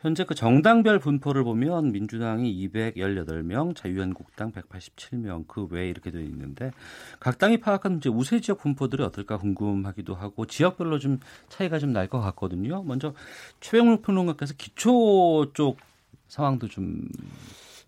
현재 그 정당별 분포를 보면 민주당이 218명, 자유한국당 187명, 그 외에 이렇게 되어 있는데 각 당이 파악한 이제 우세 지역 분포들이 어떨까 궁금하기도 하고 지역별로 좀 차이가 좀 날 것 같거든요. 먼저 최영록 평론가께서 기초 쪽 상황도 좀.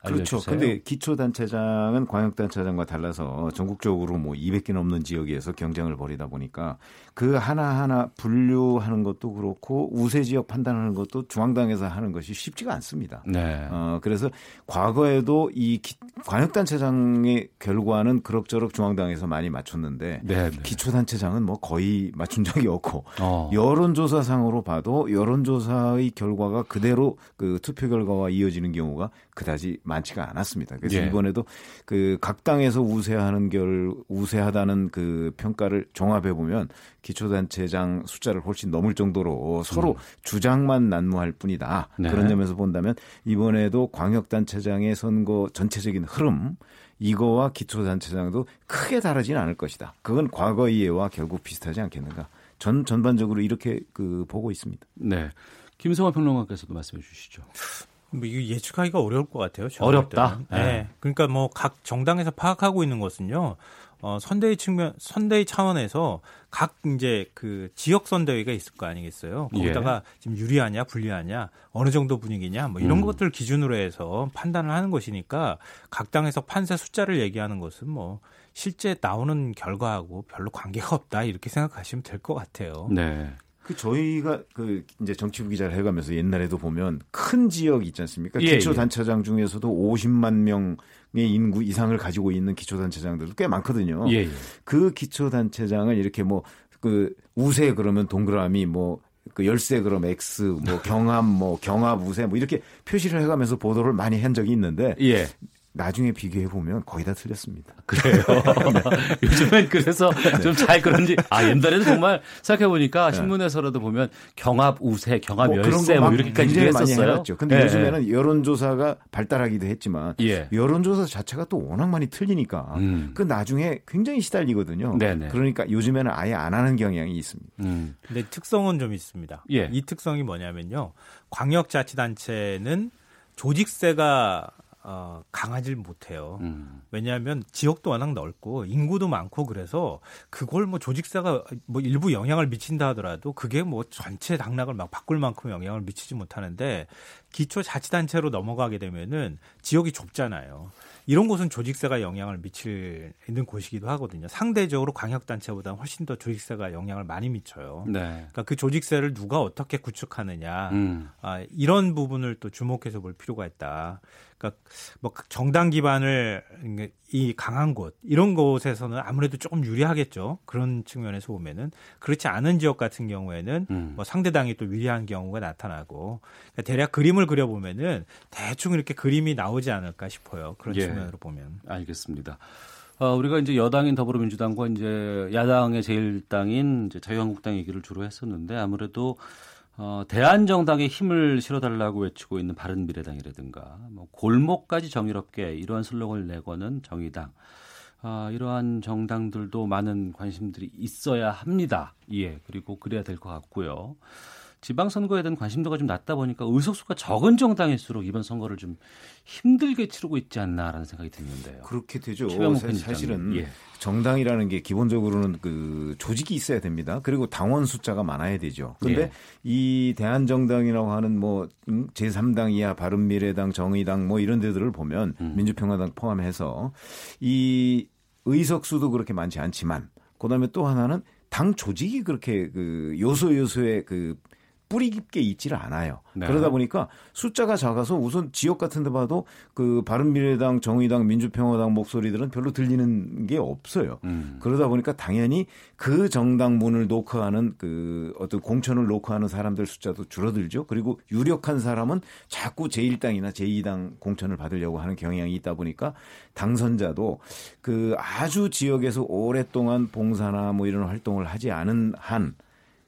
알려주세요. 근데 기초단체장은 광역단체장과 달라서 전국적으로 뭐 200개 넘는 지역에서 경쟁을 벌이다 보니까 그 하나하나 분류하는 것도 그렇고 우세 지역 판단하는 것도 중앙당에서 하는 것이 쉽지가 않습니다. 네. 어, 그래서 과거에도 이 기- 광역단체장의 결과는 그럭저럭 중앙당에서 많이 맞췄는데 네. 네. 기초단체장은 뭐 거의 맞춘 적이 없고 어. 여론조사상으로 봐도 여론조사의 결과가 그대로 그 투표 결과와 이어지는 경우가 그다지 많지가 않았습니다. 그래서 예. 이번에도 그 각 당에서 우세하는 결 우세하다는 그 평가를 종합해 보면 기초단체장 숫자를 훨씬 넘을 정도로 서로 주장만 난무할 뿐이다. 음. 네. 그런 점에서 본다면 이번에도 광역단체장의 선거 전체적인 흐름 이거와 기초단체장도 크게 다르지는 않을 것이다. 그건 과거의 예와 결국 비슷하지 않겠는가. 전 전반적으로 이렇게 그 보고 있습니다. 네. 김성화 평론가께서도 말씀해 주시죠. 뭐 이거 예측하기가 어려울 것 같아요. 어렵다? 네. 네. 그러니까 뭐 각 정당에서 파악하고 있는 것은요. 어, 선대위 측면, 선대위 차원에서 각 이제 그 지역 선대위가 있을 거 아니겠어요. 거기다가 지금 유리하냐, 불리하냐, 어느 정도 분위기냐, 뭐 이런 예. 음. 것들 기준으로 해서 판단을 하는 것이니까 각 당에서 판세 숫자를 얘기하는 것은 뭐 실제 나오는 결과하고 별로 관계가 없다 이렇게 생각하시면 될 것 같아요. 네. 그 저희가 그 이제 정치부 기자를 해가면서 옛날에도 보면 큰 지역 있지 않습니까? 예, 기초단체장 중에서도 50만 명의 인구 이상을 가지고 있는 기초단체장들도 꽤 많거든요. 예, 예. 그 기초단체장을 이렇게 뭐 그 우세 그러면 동그라미 뭐그 열세 그럼 X 뭐 경합 뭐 경합 우세 뭐 이렇게 표시를 해가면서 보도를 많이 한 적이 있는데 예. 나중에 비교해 보면 거의 다 틀렸습니다. [LAUGHS] 그래요. 요즘엔 그래서 좀 잘 그런지 아 옛날에는 정말 생각해 보니까 신문에서라도 보면 경합 우세, 경합 뭐 열세 뭐막 이렇게까지 했었어요. 근데 예, 요즘에는 여론조사가 발달하기도 했지만 예. 여론조사 자체가 또 워낙 많이 틀리니까 음. 그 나중에 굉장히 시달리거든요. 네네. 그러니까 요즘에는 아예 안 하는 경향이 있습니다. 음. 근데 특성은 좀 있습니다. 예. 이 특성이 뭐냐면요. 광역자치단체는 조직세가 어, 강하질 못해요. 음. 왜냐하면 지역도 워낙 넓고 인구도 많고 그래서 그걸 뭐 조직세가 뭐 일부 영향을 미친다 하더라도 그게 뭐 전체 당락을 막 바꿀 만큼 영향을 미치지 못하는데 기초 자치단체로 넘어가게 되면은 지역이 좁잖아요. 이런 곳은 조직세가 영향을 미치는 곳이기도 하거든요. 상대적으로 광역단체보다 훨씬 더 조직세가 영향을 많이 미쳐요. 네. 그러니까 그 조직세를 누가 어떻게 구축하느냐 음. 아, 이런 부분을 또 주목해서 볼 필요가 있다. 그러니까 뭐 정당 기반을 이 강한 곳 이런 곳에서는 아무래도 조금 유리하겠죠. 그런 측면에서 보면은 그렇지 않은 지역 같은 경우에는 음. 뭐 상대당이 또 유리한 경우가 나타나고 그러니까 대략 그림을 그려 보면은 대충 이렇게 그림이 나오지 않을까 싶어요. 그런 예. 측면으로 보면. 알겠습니다. 어, 우리가 이제 여당인 더불어민주당과 이제 야당의 제1당인 이제 자유한국당 얘기를 주로 했었는데 아무래도 어, 대한정당에 힘을 실어달라고 외치고 있는 바른미래당이라든가 뭐 골목까지 정의롭게 이러한 슬로건을 내거는 정의당 아, 이러한 정당들도 많은 관심들이 있어야 합니다. 예, 그리고 그래야 될 것 같고요. 지방선거에 대한 관심도가 좀 낮다 보니까 의석수가 적은 정당일수록 이번 선거를 좀 힘들게 치르고 있지 않나라는 생각이 드는데요. 그렇게 되죠. 사-. 사실은 예. 정당이라는 게 기본적으로는 그 조직이 있어야 됩니다. 그리고 당원 숫자가 많아야 되죠. 근데 예. 이 대한정당이라고 하는 뭐 음, 제3당 이하 바른미래당, 정의당 뭐 이런 데들을 보면 음. 민주평화당 포함해서 이 의석수도 그렇게 많지 않지만 그다음에 또 하나는 당 조직이 그렇게 그 요소 요소에 그 뿌리 깊게 있지를 않아요. 네. 그러다 보니까 숫자가 작아서 우선 지역 같은 데 봐도 그 바른미래당, 정의당, 민주평화당 목소리들은 별로 들리는 게 없어요. 음. 그러다 보니까 당연히 그 정당 문을 노크하는 그 어떤 공천을 노크하는 사람들 숫자도 줄어들죠. 그리고 유력한 사람은 자꾸 제1당이나 제2당 공천을 받으려고 하는 경향이 있다 보니까 당선자도 그 아주 지역에서 오랫동안 봉사나 뭐 이런 활동을 하지 않은 한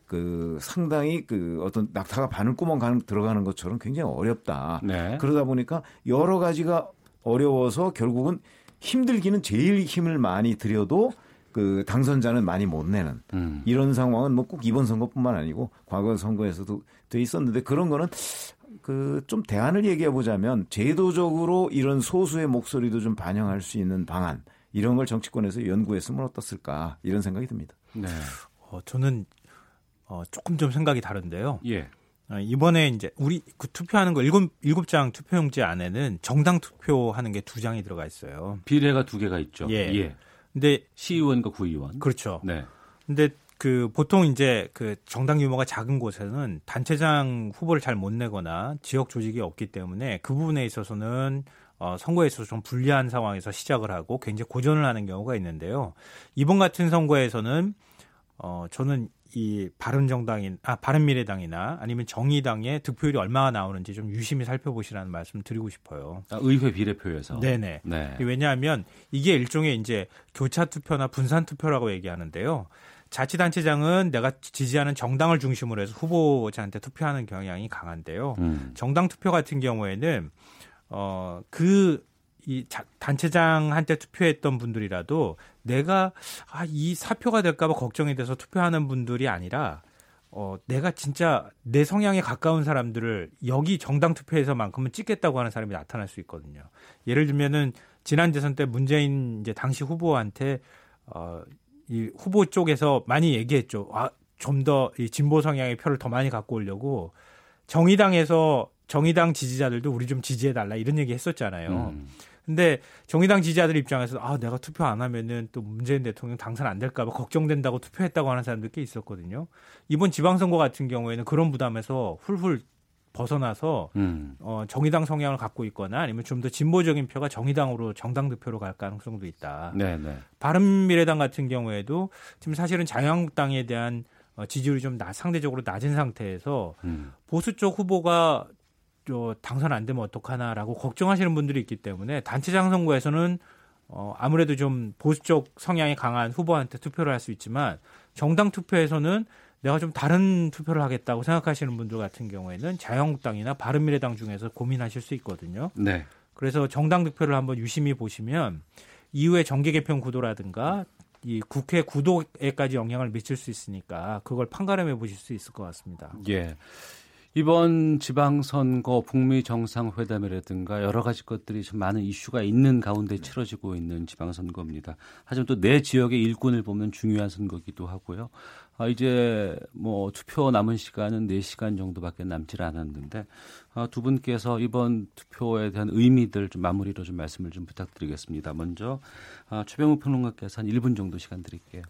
그 상당히 그 어떤 낙타가 바늘구멍 가는, 들어가는 것처럼 굉장히 어렵다. 네. 그러다 보니까 여러 가지가 어려워서 결국은 힘들기는 제일 힘을 많이 들여도 그 당선자는 많이 못 내는 음. 이런 상황은 뭐 꼭 이번 선거뿐만 아니고 과거 선거에서도 돼 있었는데 그런 거는 그 좀 대안을 얘기해 보자면 제도적으로 이런 소수의 목소리도 좀 반영할 수 있는 방안 이런 걸 정치권에서 연구했으면 어떻을까 이런 생각이 듭니다. 네. 어, 저는 어, 조금 좀 생각이 다른데요. 예. 어, 이번에 이제 우리 그 투표하는 거 일곱 일곱 장 투표용지 안에는 정당 투표하는 게 두 장이 들어가 있어요. 비례가 두 개가 있죠. 예. 예. 근데 시의원과 구의원. 그렇죠. 네. 근데 그 보통 이제 그 정당 규모가 작은 곳에는 단체장 후보를 잘 못 내거나 지역 조직이 없기 때문에 그 부분에 있어서는 어, 선거에 있어서 좀 불리한 상황에서 시작을 하고 굉장히 고전을 하는 경우가 있는데요. 이번 같은 선거에서는 어, 저는 이 바른정당인 아 바른미래당이나 아니면 정의당의 득표율이 얼마나 나오는지 좀 유심히 살펴보시라는 말씀 드리고 싶어요. 아, 의회 비례표에서. 네네. 네. 왜냐하면 이게 일종의 이제 교차 투표나 분산 투표라고 얘기하는데요. 자치단체장은 내가 지지하는 정당을 중심으로 해서 후보자한테 투표하는 경향이 강한데요. 음. 정당 투표 같은 경우에는 어그 이 단체장한테 투표했던 분들이라도 내가 아, 이 사표가 될까봐 걱정이 돼서 투표하는 분들이 아니라 어, 내가 진짜 내 성향에 가까운 사람들을 여기 정당 투표에서만큼은 찍겠다고 하는 사람이 나타날 수 있거든요. 예를 들면은 지난 대선 때 문재인 이제 당시 후보한테 어, 이 후보 쪽에서 많이 얘기했죠. 아, 좀 더 이 진보 성향의 표를 더 많이 갖고 오려고 정의당에서 정의당 지지자들도 우리 좀 지지해 달라 이런 얘기 했었잖아요. 음. 근데 정의당 지지자들 입장에서 아 내가 투표 안 하면은 또 문재인 대통령 당선 안 될까봐 걱정된다고 투표했다고 하는 사람들 꽤 있었거든요. 이번 지방선거 같은 경우에는 그런 부담에서 훌훌 벗어나서 음. 어, 정의당 성향을 갖고 있거나 아니면 좀 더 진보적인 표가 정의당으로 정당 득표로 갈 가능성도 있다. 네, 네. 바른미래당 같은 경우에도 지금 사실은 자유한국당에 대한 어, 지지율이 좀 나, 상대적으로 낮은 상태에서 음. 보수 쪽 후보가 저 당선 안 되면 어떡하나라고 걱정하시는 분들이 있기 때문에 단체장 선거에서는 어 아무래도 좀 보수 쪽 성향이 강한 후보한테 투표를 할 수 있지만 정당 투표에서는 내가 좀 다른 투표를 하겠다고 생각하시는 분들 같은 경우에는 자유한국당이나 바른미래당 중에서 고민하실 수 있거든요. 네. 그래서 정당 득표를 한번 유심히 보시면 이후에 정계 개편 구도라든가 이 국회 구도에까지 영향을 미칠 수 있으니까 그걸 판가름해 보실 수 있을 것 같습니다. 예. 이번 지방선거 북미 정상회담이라든가 여러 가지 것들이 좀 많은 이슈가 있는 가운데 치러지고 있는 지방선거입니다. 하지만 또 내 지역의 일꾼을 보면 중요한 선거기도 하고요. 아, 이제 뭐 투표 남은 시간은 4시간 정도밖에 남질 않았는데 아, 두 분께서 이번 투표에 대한 의미들 좀 마무리로 좀 말씀을 좀 부탁드리겠습니다. 먼저 아, 최병우 평론가께서 한 1분 정도 시간 드릴게요.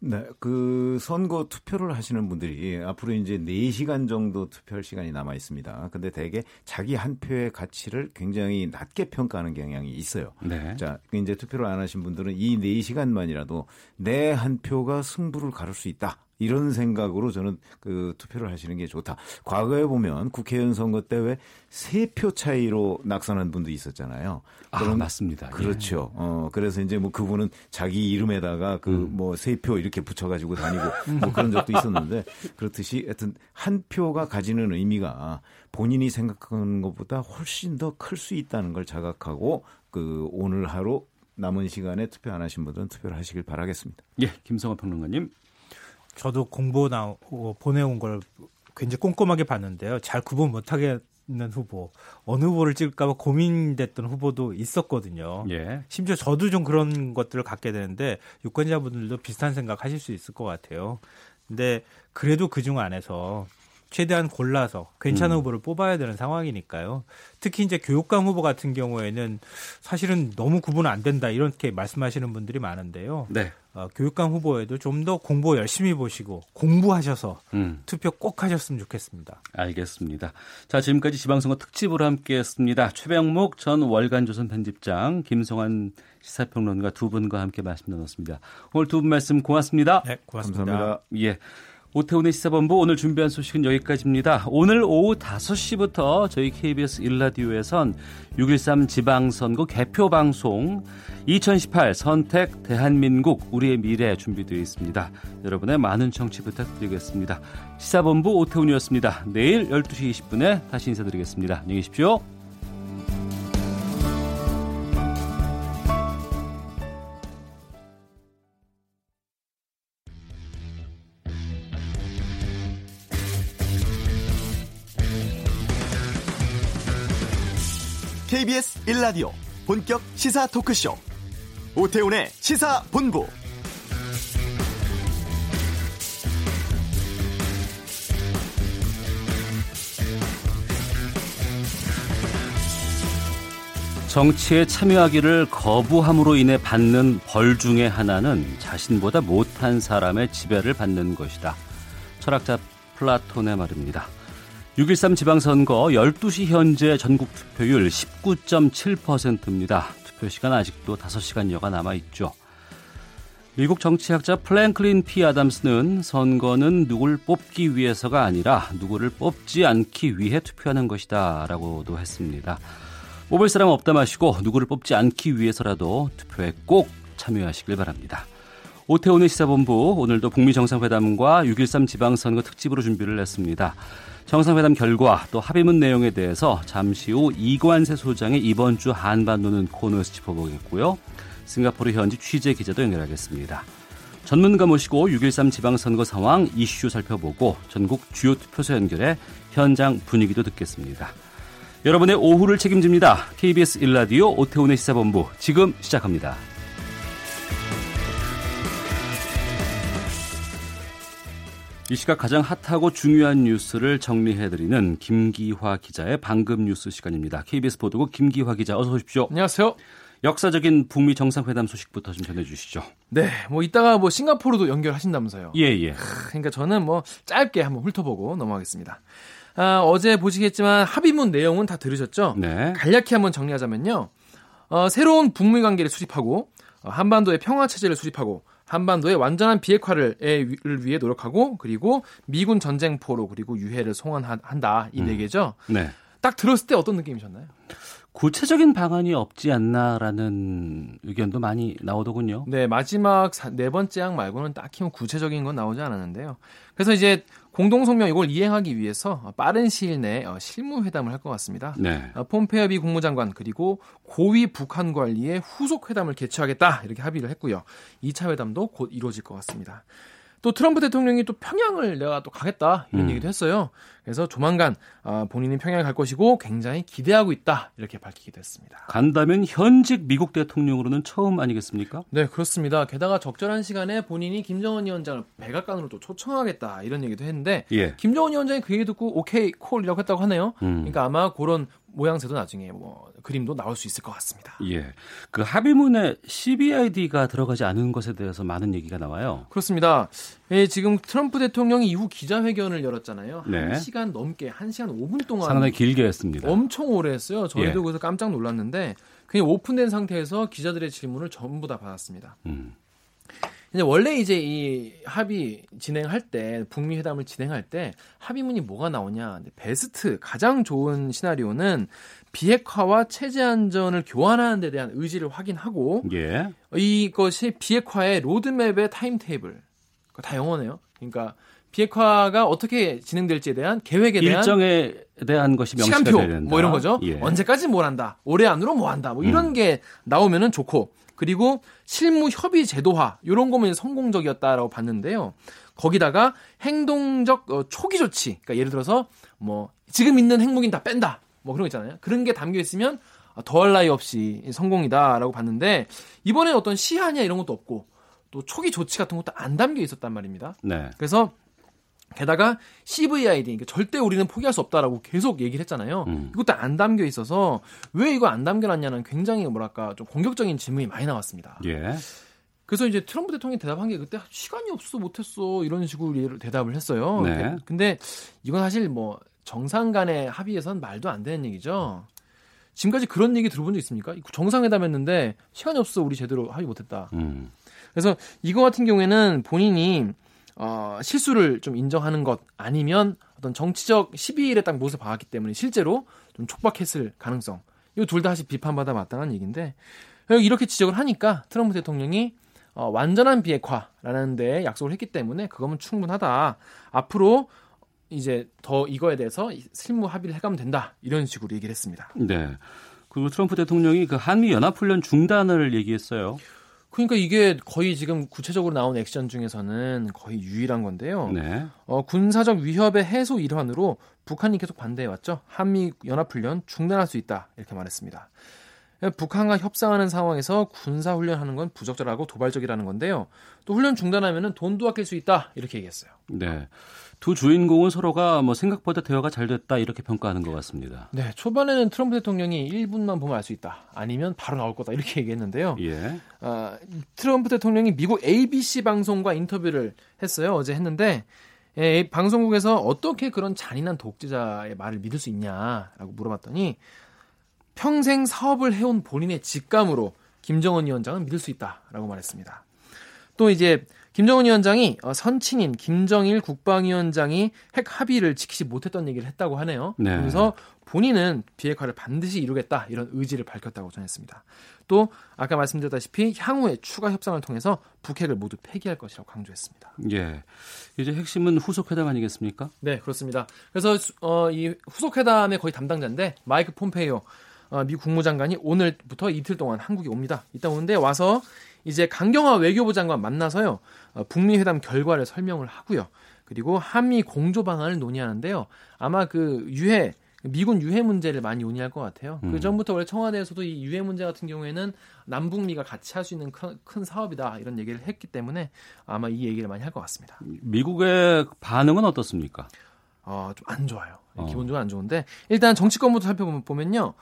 네, 그 선거 투표를 하시는 분들이 앞으로 이제 4시간 정도 투표할 시간이 남아 있습니다. 근데 대개 자기 한 표의 가치를 굉장히 낮게 평가하는 경향이 있어요. 네. 자, 이제 투표를 안 하신 분들은 이 4시간만이라도 내 한 표가 승부를 가를 수 있다. 이런 생각으로 저는 그 투표를 하시는 게 좋다. 과거에 보면 국회의원 선거 때 왜 세 표 차이로 낙선한 분도 있었잖아요. 아, 맞습니다. 그렇죠. 어, 그래서 이제 뭐 그분은 자기 이름에다가 그 음. 뭐세표 이렇게 붙여가지고 다니고 뭐 그런 적도 있었는데 그렇듯이 하여튼 한 표가 가지는 의미가 본인이 생각하는 것보다 훨씬 더 클 수 있다는 걸 자각하고 그 오늘 하루 남은 시간에 투표 안 하신 분들은 투표를 하시길 바라겠습니다. 예, 김성호 평론가님. 저도 공보 나 보내온 걸 굉장히 꼼꼼하게 봤는데요. 잘 구분 못하겠는 후보, 어느 후보를 찍을까봐 고민됐던 후보도 있었거든요. 예. 심지어 저도 좀 그런 것들을 갖게 되는데 유권자분들도 비슷한 생각 하실 수 있을 것 같아요. 근데 그래도 그 중 안에서 최대한 골라서 괜찮은 음. 후보를 뽑아야 되는 상황이니까요. 특히 이제 교육감 후보 같은 경우에는 사실은 너무 구분 안 된다 이렇게 말씀하시는 분들이 많은데요. 네. 어, 교육감 후보에도 좀 더 공부 열심히 보시고 공부하셔서 음. 투표 꼭 하셨으면 좋겠습니다. 알겠습니다. 자, 지금까지 지방선거 특집으로 함께했습니다. 최병목 전 월간조선 편집장, 김성환 시사평론가 두 분과 함께 말씀 나눴습니다. 오늘 두 분 말씀 고맙습니다. 네, 고맙습니다. 감사합니다. 예. 오태훈의 시사본부 오늘 준비한 소식은 여기까지입니다. 오늘 오후 5시부터 저희 KBS 1라디오에선 6.13 지방선거 개표 방송 2018 선택 대한민국 우리의 미래 준비되어 있습니다. 여러분의 많은 청취 부탁드리겠습니다. 시사본부 오태훈이었습니다. 내일 12시 20분에 다시 인사드리겠습니다. 안녕히 계십시오. KBS 1라디오 본격 시사 토크쇼 오태훈의 시사본부 정치에 참여하기를 거부함으로 인해 받는 벌 중에 하나는 자신보다 못한 사람의 지배를 받는 것이다. 철학자 플라톤의 말입니다. 6.13 지방선거 12시 현재 전국 투표율 19.7%입니다. 투표 시간 아직도 5시간여가 남아있죠. 미국 정치학자 프랭클린 피 아담스는 선거는 누굴 뽑기 위해서가 아니라 누구를 뽑지 않기 위해 투표하는 것이다 라고도 했습니다. 뽑을 사람 없다 마시고 누구를 뽑지 않기 위해서라도 투표에 꼭 참여하시길 바랍니다. 오태훈의 시사본부 오늘도 북미 정상회담과 6.13 지방선거 특집으로 준비를 했습니다. 정상회담 결과 또 합의문 내용에 대해서 잠시 후 이관세 소장의 이번 주 한반도는 코너에서 짚어보겠고요. 싱가포르 현지 취재 기자도 연결하겠습니다. 전문가 모시고 6.13 지방선거 상황 이슈 살펴보고 전국 주요 투표소 연결해 현장 분위기도 듣겠습니다. 여러분의 오후를 책임집니다. KBS 일라디오 오태훈의 시사본부 지금 시작합니다. 이 시각 가장 핫하고 중요한 뉴스를 정리해드리는 김기화 기자의 방금 뉴스 시간입니다. KBS 보도국 김기화 기자 어서 오십시오. 안녕하세요. 역사적인 북미 정상회담 소식부터 좀 전해주시죠. 네, 뭐 이따가 뭐 싱가포르도 연결하신다면서요. 예, 예. 그러니까 저는 뭐 짧게 한번 훑어보고 넘어가겠습니다. 아, 어제 보시겠지만 합의문 내용은 다 들으셨죠? 네. 간략히 한번 정리하자면요. 어, 새로운 북미 관계를 수립하고 어, 한반도의 평화 체제를 수립하고 한반도의 완전한 비핵화를 위해 노력하고 그리고 미군 전쟁포로 그리고 유해를 송환한다 이 네 개죠. 음. 네. 딱 들었을 때 어떤 느낌이셨나요? 구체적인 방안이 없지 않나라는 의견도 많이 나오더군요. 네, 마지막 네 번째 항 말고는 딱히 뭐 구체적인 건 나오지 않았는데요. 그래서 이제 공동성명 이걸 이행하기 위해서 빠른 시일 내에 어, 실무회담을 할 것 같습니다. 네. 어, 폼페이오 미 국무장관 그리고 고위 북한 관리의 후속 회담을 개최하겠다 이렇게 합의를 했고요. 2차 회담도 곧 이루어질 것 같습니다. 또 트럼프 대통령이 또 평양을 내가 또 가겠다 이런 음. 얘기도 했어요. 그래서 조만간 어, 본인은 평양에 갈 것이고 굉장히 기대하고 있다 이렇게 밝히기도 했습니다. 간다면 현직 미국 대통령으로는 처음 아니겠습니까? 네 그렇습니다. 게다가 적절한 시간에 본인이 김정은 위원장을 백악관으로 또 초청하겠다 이런 얘기도 했는데 예. 김정은 위원장이 그 얘기 듣고 오케이 콜이라고 했다고 하네요. 음. 그러니까 아마 그런 모양새도 나중에 뭐 그림도 나올 수 있을 것 같습니다. 예. 그 합의문에 CBID가 들어가지 않은 것에 대해서 많은 얘기가 나와요. 그렇습니다. 예, 지금 트럼프 대통령이 이후 기자회견을 열었잖아요. 네. 1시간 넘게 1시간 5분 동안 상당히 길게 했습니다. 엄청 오래 했어요. 저희도 예. 그래서 깜짝 놀랐는데 그냥 오픈된 상태에서 기자들의 질문을 전부 다 받았습니다. 음. 이제 원래 이제 이 합의 진행할 때 북미 회담을 진행할 때 합의문이 뭐가 나오냐 베스트 가장 좋은 시나리오는 비핵화와 체제 안전을 교환하는 데 대한 의지를 확인하고 예. 이것이 비핵화의 로드맵의 timetable 다 영어네요. 그러니까 비핵화가 어떻게 진행될지에 대한 계획에 대한 일정에 대한 것이 명시가 시간표. 뭐 이런 거죠. 예. 언제까지 뭘 한다. 올해 안으로 뭐 한다. 뭐 이런 음. 게 나오면은 좋고 그리고 실무 협의 제도화 이런 거면 성공적이었다라고 봤는데요. 거기다가 행동적 어, 초기 조치. 그러니까 예를 들어서 뭐 지금 있는 핵무기는 다 뺀다. 뭐 그런 거 있잖아요. 그런 게 담겨 있으면 아, 더할 나위 없이 성공이다라고 봤는데 이번에 어떤 시한이야 이런 것도 없고 또 초기 조치 같은 것도 안 담겨 있었단 말입니다. 네. 그래서 게다가 CVID, 그러니까 절대 우리는 포기할 수 없다라고 계속 얘기를 했잖아요. 음. 이것도 안 담겨 있어서 왜 이거 안 담겨놨냐는 굉장히 뭐랄까 좀 공격적인 질문이 많이 나왔습니다. 예. 그래서 이제 트럼프 대통령이 대답한 게 그때 시간이 없어 못했어 이런 식으로 대답을 했어요. 네. 근데 이건 사실 뭐 정상 간의 합의에선 말도 안 되는 얘기죠. 지금까지 그런 얘기 들어본 적 있습니까? 정상회담 했는데 시간이 없어 우리 제대로 합의 못했다. 음. 그래서 이거 같은 경우에는 본인이 어, 실수를 좀 인정하는 것 아니면 어떤 정치적 12일에 딱 모습을 봐왔기 때문에 실제로 좀 촉박했을 가능성. 이거 둘다 사실 비판받아 마땅한 얘기인데 이렇게 지적을 하니까 트럼프 대통령이 어, 완전한 비핵화라는 데 약속을 했기 때문에 그거면 충분하다. 앞으로 이제 더 이거에 대해서 실무 합의를 해가면 된다. 이런 식으로 얘기를 했습니다. 네. 그리고 트럼프 대통령이 그 한미 연합 훈련 중단을 얘기했어요. 그러니까 이게 거의 지금 구체적으로 나온 액션 중에서는 거의 유일한 건데요. 네. 어, 군사적 위협의 해소 일환으로 북한이 계속 반대해 왔죠. 한미 연합훈련 중단할 수 있다 이렇게 말했습니다. 북한과 협상하는 상황에서 군사 훈련하는 건 부적절하고 도발적이라는 건데요. 또 훈련 중단하면은 돈도 아낄 수 있다 이렇게 얘기했어요. 네. 두 주인공은 서로가 뭐 생각보다 대화가 잘 됐다 이렇게 평가하는 것 같습니다. 네, 초반에는 트럼프 대통령이 1분만 보면 알 수 있다. 아니면 바로 나올 거다 이렇게 얘기했는데요. 예. 아, 트럼프 대통령이 미국 ABC 방송과 인터뷰를 했어요. 어제 했는데 예, 방송국에서 어떻게 그런 잔인한 독재자의 말을 믿을 수 있냐라고 물어봤더니 평생 사업을 해온 본인의 직감으로 김정은 위원장은 믿을 수 있다라고 말했습니다. 또 이제 김정은 위원장이 어, 선친인 김정일 국방위원장이 핵 합의를 지키지 못했던 얘기를 했다고 하네요. 네. 그래서 본인은 비핵화를 반드시 이루겠다 이런 의지를 밝혔다고 전했습니다. 또 아까 말씀드렸다시피 향후에 추가 협상을 통해서 북핵을 모두 폐기할 것이라고 강조했습니다. 예. 이제 핵심은 후속 회담 아니겠습니까? 네, 그렇습니다. 그래서 어, 이 후속 회담의 거의 담당자인데 마이크 폼페이오 어, 미 국무장관이 오늘부터 이틀 동안 한국에 옵니다. 이따 오는데 와서 이제 강경화 외교부 장관 만나서요. 어, 북미 회담 결과를 설명을 하고요. 그리고 한미 공조 방안을 논의하는데요. 아마 그 유해 미군 유해 문제를 많이 논의할 것 같아요. 음. 그 전부터 원래 청와대에서도 이 유해 문제 같은 경우에는 남북미가 같이 할 수 있는 큰, 큰 사업이다 이런 얘기를 했기 때문에 아마 이 얘기를 많이 할 것 같습니다. 미국의 반응은 어떻습니까? 어, 좀 안 좋아요. 어. 기본적으로 안 좋은데 일단 정치권부터 살펴보면요.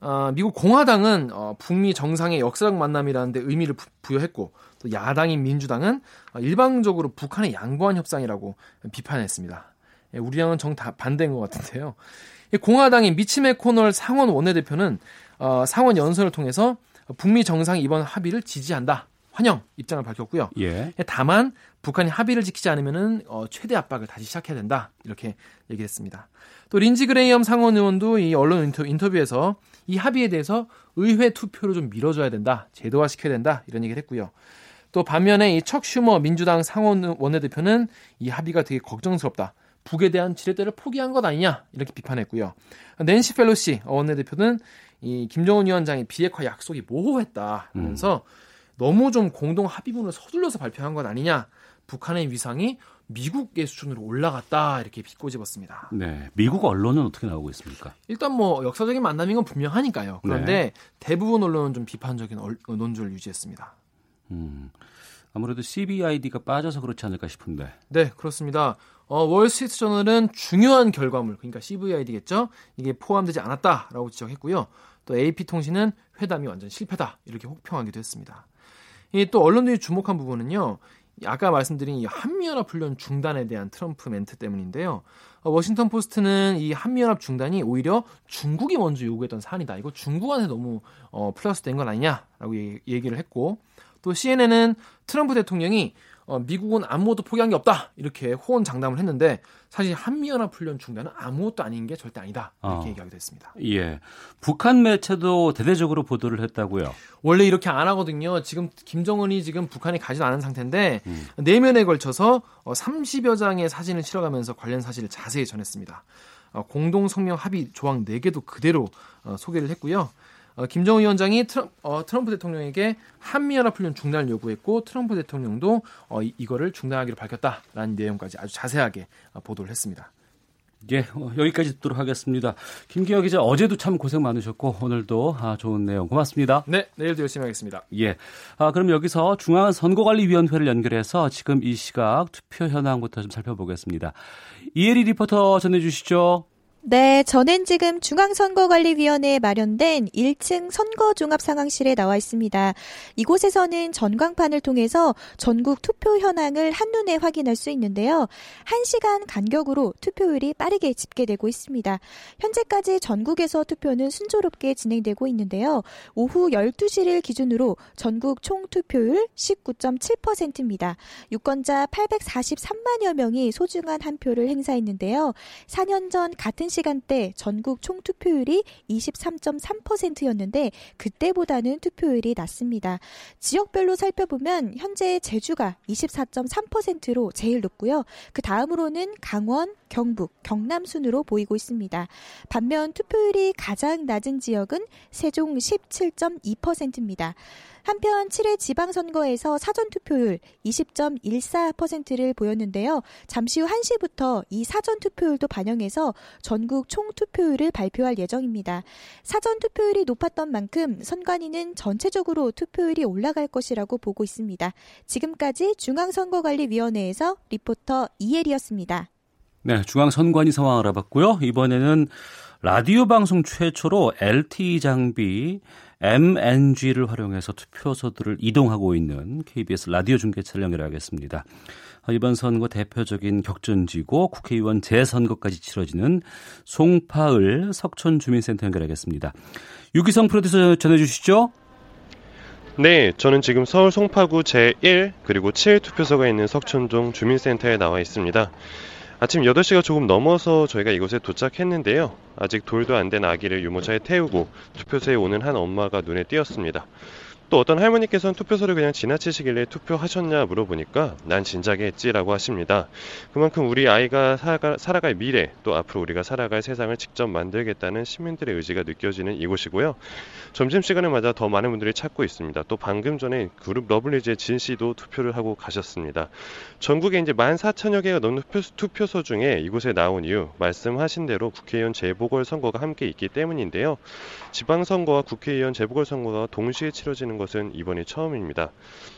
어, 미국 공화당은 어, 북미 정상의 역사적 만남이라는 데 의미를 부, 부여했고 또 야당인 민주당은 어, 일방적으로 북한의 양보한 협상이라고 비판했습니다. 예, 우리랑은 정반대인 것 같은데요. 이 공화당인 미치 매코널 상원 원내대표는 어, 상원 연설을 통해서 북미 정상이 이번 합의를 지지한다. 환영 입장을 밝혔고요. 예. 다만 북한이 합의를 지키지 않으면은 어, 최대 압박을 다시 시작해야 된다 이렇게 얘기했습니다. 또 린지 그레이엄 상원 의원도 이 언론 인터, 인터뷰에서 이 합의에 대해서 의회 투표로 좀 밀어줘야 된다, 제도화 시켜야 된다 이런 얘기를 했고요. 또 반면에 이 척 슈머 민주당 상원 원내대표는 이 합의가 되게 걱정스럽다. 북에 대한 지렛대를 포기한 것 아니냐 이렇게 비판했고요. 낸시 펠로시 원내대표는 이 김정은 위원장의 비핵화 약속이 모호했다 하면서 너무 좀 공동 합의문을 서둘러서 발표한 것 아니냐. 북한의 위상이 미국의 수준으로 올라갔다 이렇게 비꼬집었습니다. 네. 미국 언론은 어떻게 나오고 있습니까? 일단 뭐 역사적인 만남인 건 분명하니까요. 그런데 대부분 언론은 좀 비판적인 얼- 논조를 유지했습니다. 음. 아무래도 CBID가 빠져서 그렇지 않을까 싶은데. 네, 그렇습니다. 어, 월스트리트 저널은 중요한 결과물, 그러니까 CVID겠죠? 이게 포함되지 않았다라고 지적했고요. 또 AP통신은 회담이 완전 실패다 이렇게 혹평하기도 했습니다. 이 또 언론들이 주목한 부분은요. 아까 말씀드린 이 한미연합 훈련 중단에 대한 트럼프 멘트 때문인데요. 어, 워싱턴 포스트는 이 한미연합 중단이 오히려 중국이 먼저 요구했던 사안이다. 이거 중국한테 너무 어, 플러스 된 건 아니냐라고 얘기- 얘기를 했고 또 CNN은 트럼프 대통령이 어, 미국은 아무것도 포기한 게 없다 이렇게 호언 장담을 했는데 사실 한미연합 훈련 중단은 아무것도 아닌 게 절대 아니다 이렇게 어. 얘기하기도 했습니다. 예. 북한 매체도 대대적으로 보도를 했다고요. 원래 이렇게 안 하거든요. 지금 김정은이 지금 북한에 가지도 않은 상태인데 음. 내면에 걸쳐서 어, 30여 장의 사진을 실어가면서 관련 사실을 자세히 전했습니다. 어, 공동 성명 합의 조항 4개도 그대로 어, 소개를 했고요. 어, 김정은 위원장이 트럼, 어, 트럼프 대통령에게 한미연합훈련 중단을 요구했고 트럼프 대통령도 어, 이, 이거를 중단하기로 밝혔다라는 내용까지 아주 자세하게 어, 보도를 했습니다. 예, 어, 여기까지 듣도록 하겠습니다. 김기혁 기자 어제도 참 고생 많으셨고 오늘도 아, 좋은 내용 고맙습니다. 네, 내일도 열심히 하겠습니다. 예. 아, 그럼 여기서 중앙선거관리위원회를 연결해서 지금 이 시각 투표 현황부터 좀 살펴보겠습니다. 이혜리 리포터 전해주시죠. 네, 저는 지금 중앙선거관리위원회에 마련된 1층 선거종합상황실에 나와 있습니다. 이곳에서는 전광판을 통해서 전국 투표 현황을 한눈에 확인할 수 있는데요. 1시간 간격으로 투표율이 빠르게 집계되고 있습니다. 현재까지 전국에서 투표는 순조롭게 진행되고 있는데요. 오후 12시를 기준으로 전국 총 투표율 19.7%입니다. 유권자 843만여 명이 소중한 한 표를 행사했는데요. 4년 전 같은 시간대 전국 총 투표율이 23.3%였는데 그때보다는 투표율이 낮습니다. 지역별로 살펴보면 현재 제주가 24.3%로 제일 높고요. 그 다음으로는 강원, 경북, 경남 순으로 보이고 있습니다. 반면 투표율이 가장 낮은 지역은 세종 17.2%입니다. 한편 7회 지방선거에서 사전투표율 20.14%를 보였는데요. 잠시 후 1시부터 이 사전투표율도 반영해서 전국 총투표율을 발표할 예정입니다. 사전투표율이 높았던 만큼 선관위는 전체적으로 투표율이 올라갈 것이라고 보고 있습니다. 지금까지 중앙선거관리위원회에서 리포터 이혜리였습니다. 네, 중앙선관위 상황 알아봤고요. 이번에는 라디오 방송 최초로 LTE 장비 MNG를 활용해서 투표소들을 이동하고 있는 KBS 라디오 중계차를 연결하겠습니다. 이번 선거 대표적인 격전지고 국회의원 재선거까지 치러지는 송파을 석촌 주민센터 연결하겠습니다. 유기성 프로듀서 전해주시죠. 네, 저는 지금 서울 송파구 제1 그리고 7 투표소가 있는 석촌동 주민센터에 나와 있습니다. 아침 8시가 조금 넘어서 저희가 이곳에 도착했는데요. 아직 돌도 안 된 아기를 유모차에 태우고 투표소에 오는 한 엄마가 눈에 띄었습니다. 또 어떤 할머니께서는 투표소를 그냥 지나치시길래 투표하셨냐 물어보니까 난 진작에 했지라고 하십니다. 그만큼 우리 아이가 살아갈, 살아갈 미래 또 앞으로 우리가 살아갈 세상을 직접 만들겠다는 시민들의 의지가 느껴지는 이곳이고요. 점심시간을 맞아 더 많은 분들이 찾고 있습니다. 또 방금 전에 그룹 러블리즈의 진 씨도 투표를 하고 가셨습니다. 전국에 이제 14,000여 개가 넘는 투표, 소 중에 이곳에 나온 이유 말씀하신 대로 국회의원 재보궐선거가 함께 있기 때문인데요. 지방선거와 국회의원 재보궐선거가 동시에 치러지는 것은 이번이 처음입니다.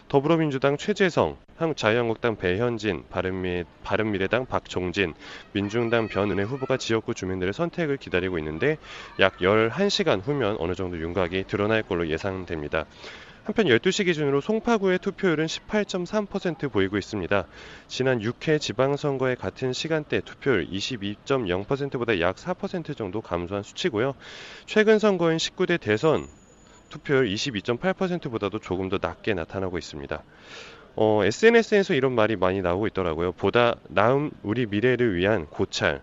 더불어민주당 최재성, 한국자유한국당 배현진, 바른미, 바른미래당 박종진, 민중당 변은혜 후보가 지역구 주민들의 선택을 기다리고 있는데 약 11시간 후면 어느 정도 윤곽이 드러날 걸로 예상됩니다. 한편 12시 기준으로 송파구의 투표율은 18.3% 보이고 있습니다. 지난 6회 지방선거의 같은 시간대 투표율 22.0%보다 약 4% 정도 감소한 수치고요. 최근 선거인 19대 대선 투표율 22.8%보다도 조금 더 낮게 나타나고 있습니다. 어, SNS에서 이런 말이 많이 나오고 있더라고요. 보다 나은 우리 미래를 위한 고찰.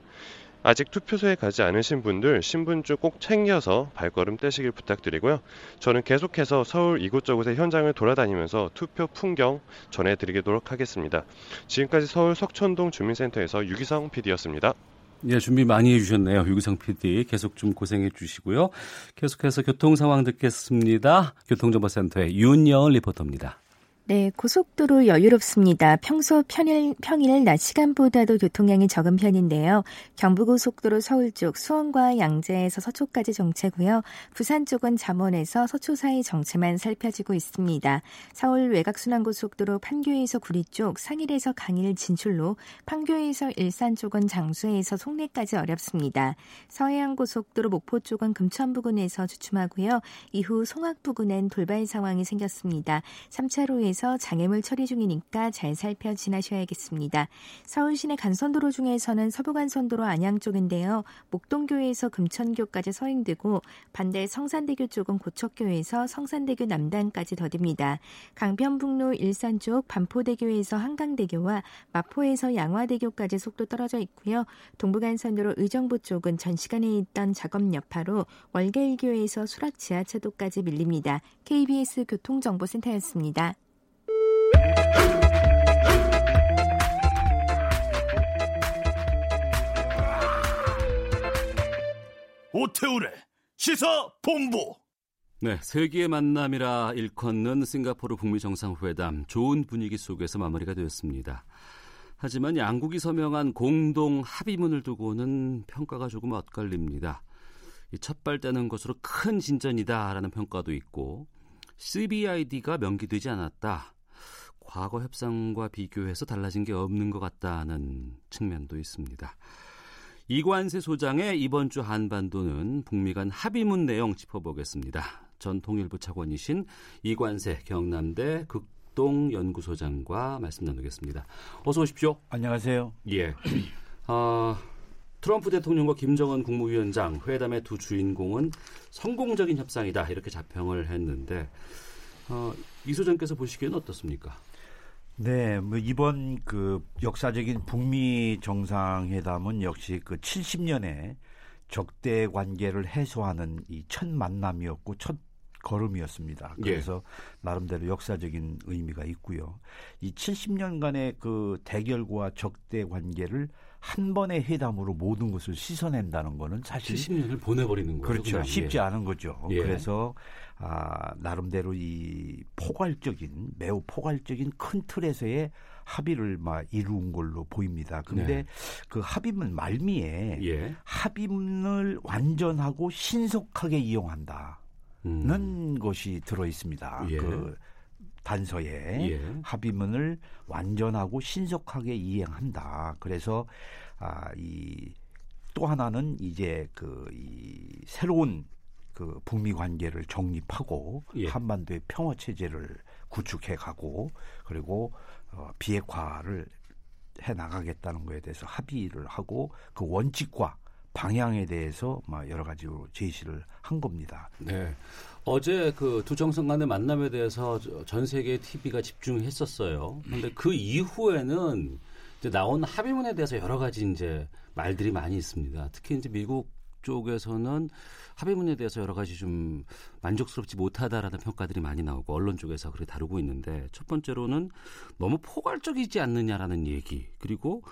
아직 투표소에 가지 않으신 분들 신분증 꼭 챙겨서 발걸음 떼시길 부탁드리고요. 저는 계속해서 서울 이곳저곳의 현장을 돌아다니면서 투표 풍경 전해드리도록 하겠습니다. 지금까지 서울 석천동 주민센터에서 유기성 PD였습니다. 예, 준비 많이 해주셨네요. 유기성 PD. 계속 좀 고생해 주시고요. 계속해서 교통 상황 듣겠습니다. 교통정보센터의 윤여은 리포터입니다. 네, 고속도로 여유롭습니다. 평소 평일, 평일 낮 시간보다도 교통량이 적은 편인데요. 경부고속도로 서울 쪽 수원과 양재에서 서초까지 정체고요. 부산 쪽은 잠원에서 서초 사이 정체만 살펴지고 있습니다. 서울 외곽순환고속도로 판교에서 구리 쪽, 상일에서 강일 진출로, 판교에서 일산 쪽은 장수에서 송내까지 어렵습니다. 서해안고속도로 목포 쪽은 금천 부근에서 주춤하고요. 이후 송악 부근엔 돌발 상황이 생겼습니다. 3차로에 에서 장애물 처리 중이니까 잘 살펴 지나셔야겠습니다. 서울 시내 간선도로 중에서는 서부간선도로 안양 쪽인데요. 목동교에서 금천교까지 서행되고 반대 성산대교 쪽은 고척교에서 성산대교 남단까지 더딥니다. 강변북로 일산 쪽 반포대교에서 한강대교와 마포에서 양화대교까지 속도 떨어져 있고요. 동부간선도로 의정부 쪽은 전 시간에 있던 작업 여파로 월계일교에서 수락 지하차도까지 밀립니다. KBS 교통정보센터였습니다. 오태우래 시사 본부. 네, 세계의 만남이라 일컫는 싱가포르 북미 정상회담 좋은 분위기 속에서 마무리가 되었습니다. 하지만 양국이 서명한 공동 합의문을 두고는 평가가 조금 엇갈립니다. 첫발떼는 것으로 큰 진전이다라는 평가도 있고 CBID가 명기되지 않았다. 과거 협상과 비교해서 달라진 게 없는 것 같다는 측면도 있습니다. 이관세 소장의 이번 주 한반도는 북미 간 합의문 내용 짚어보겠습니다. 전 통일부 차관이신 이관세 경남대 극동 연구소장과 말씀 나누겠습니다. 어서 오십시오. 안녕하세요. 예. 아, [CLEARS THROAT] 트럼프 대통령과 김정은 국무위원장 회담의 두 주인공은 성공적인 협상이다 이렇게 자평을 했는데 어, 이 소장께서 보시기에는 어떻습니까? 네, 뭐 이번 그 역사적인 북미 정상회담은 역시 그 70년에 적대 관계를 해소하는 이 첫 만남이었고 첫 걸음이었습니다. 예. 그래서 나름대로 역사적인 의미가 있고요. 이 70년간의 그 대결과 적대 관계를 한 번의 회담으로 모든 것을 씻어낸다는 거는 사실 70년을 보내버리는 거죠. 그렇죠. 쉽지 예. 않은 거죠. 예. 그래서 아, 나름대로 이 포괄적인 매우 포괄적인 큰 틀에서의 합의를 막 이루은 걸로 보입니다. 근데 네. 그 합의문 말미에 예. 합의문을 완전하고 신속하게 이용한다. 는 것이 들어 있습니다. 음. 예. 그 단서에 예. 합의문을 완전하고 신속하게 이행한다. 그래서 아, 이 또 하나는 이제 그 이 새로운 그 북미 관계를 정립하고 예. 한반도의 평화 체제를 구축해 가고 그리고 어, 비핵화를 해 나가겠다는 거에 대해서 합의를 하고 그 원칙과 방향에 대해서 막 여러 가지로 제시를 한 겁니다. 네. 어제 그 두 정상 간의 만남에 대해서 저- 전 세계 TV가 집중했었어요. 그런데 그 이후에는 이제 나온 합의문에 대해서 여러 가지 이제 말들이 많이 있습니다. 특히 이제 미국 쪽에서는 합의문에 대해서 여러 가지 좀 만족스럽지 못하다라는 평가들이 많이 나오고 언론 쪽에서 그렇게 다루고 있는데 첫 번째로는 너무 포괄적이지 않느냐라는 얘기 그리고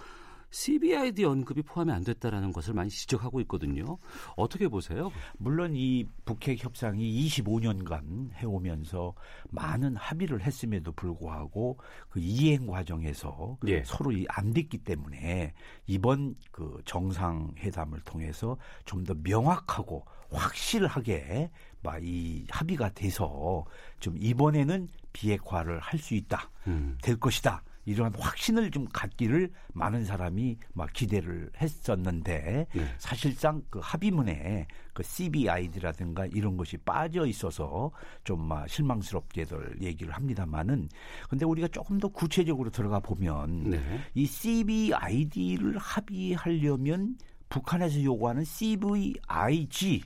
CBID 언급이 포함이 안 됐다라는 것을 많이 지적하고 있거든요. 어떻게 보세요? 물론 이 북핵 협상이 25년간 해오면서 많은 합의를 했음에도 불구하고 그 이행 과정에서 예. 서로 이안 됐기 때문에 이번 그 정상회담을 통해서 좀 더 명확하고 확실하게 막 이 합의가 돼서 좀 이번에는 비핵화를 할 수 있다 음. 될 것이다. 이러한 확신을 좀 갖기를 많은 사람이 막 기대를 했었는데 네. 사실상 그 합의문에 그 CBID라든가 이런 것이 빠져 있어서 좀 막 실망스럽게들 얘기를 합니다만은 근데 우리가 조금 더 구체적으로 들어가 보면 네. 이 CBID를 합의하려면 북한에서 요구하는 CVIG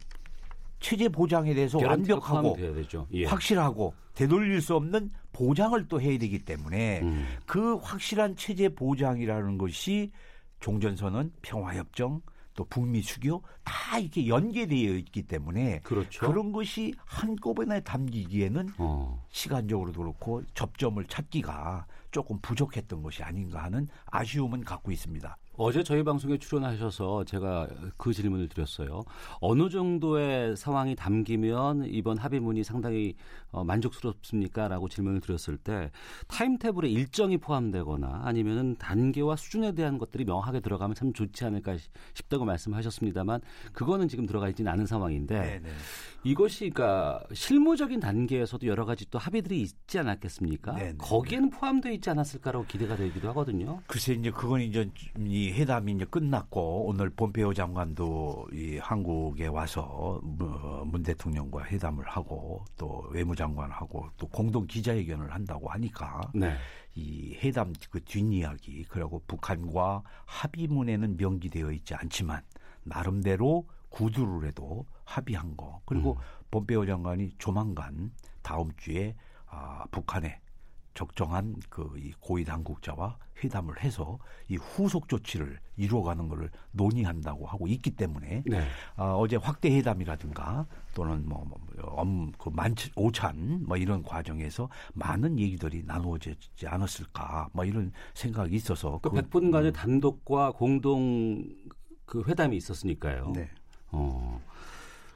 체제 보장에 대해서 완벽하고. 예. 확실하고 되돌릴 수 없는 보장을 또 해야 되기 때문에 음. 그 확실한 체제 보장이라는 것이 종전선언, 평화협정, 또 북미 수교 다 이렇게 연계되어 있기 때문에 그렇죠. 런 것이 한꺼번에 담기기에는 어. 시간적으로도 그렇고 접점을 찾기가 조금 부족했던 것이 아닌가 하는 아쉬움은 갖고 있습니다. 어제 저희 방송에 출연하셔서 제가 그 질문을 드렸어요. 어느 정도의 상황이 담기면 이번 합의문이 상당히 어, 만족스럽습니까? 라고 질문을 드렸을 때 타임테이블에 일정이 포함되거나 아니면은 단계와 수준에 대한 것들이 명확하게 들어가면 참 좋지 않을까 싶다고 말씀하셨습니다만 그거는 지금 들어가 있지는 않은 상황인데 네네. 이것이 그러니까 실무적인 단계에서도 여러 가지 또 합의들이 있지 않았겠습니까? 네네. 거기에는 포함되어 있지 않았을까라고 기대가 되기도 하거든요. 글쎄 이제 그건 이제 이 회담이 이제 끝났고 오늘 본페오 장관도 이 한국에 와서 뭐문 대통령과 회담을 하고 또 외무장관하고 또 공동 기자회견을 한다고 하니까 네. 이 회담 그 뒷이야기 그리고 북한과 합의문에는 명기되어 있지 않지만 나름대로 구두를 해도 합의한 거 그리고 본페오 장관이 조만간 다음 주에 아, 북한에 적정한 그 이 고위 당국자와 회담을 해서 이 후속 조치를 이루어가는 것을 논의한다고 하고 있기 때문에 네. 아, 어제 확대 회담이라든가 또는 뭐, 뭐, 엄, 그 만, 오찬 뭐 이런 과정에서 많은 얘기들이 나누어지지 않았을까 뭐 이런 생각이 있어서 그 그- 100분 간의 단독과 공동 그 회담이 있었으니까요. 네. 어.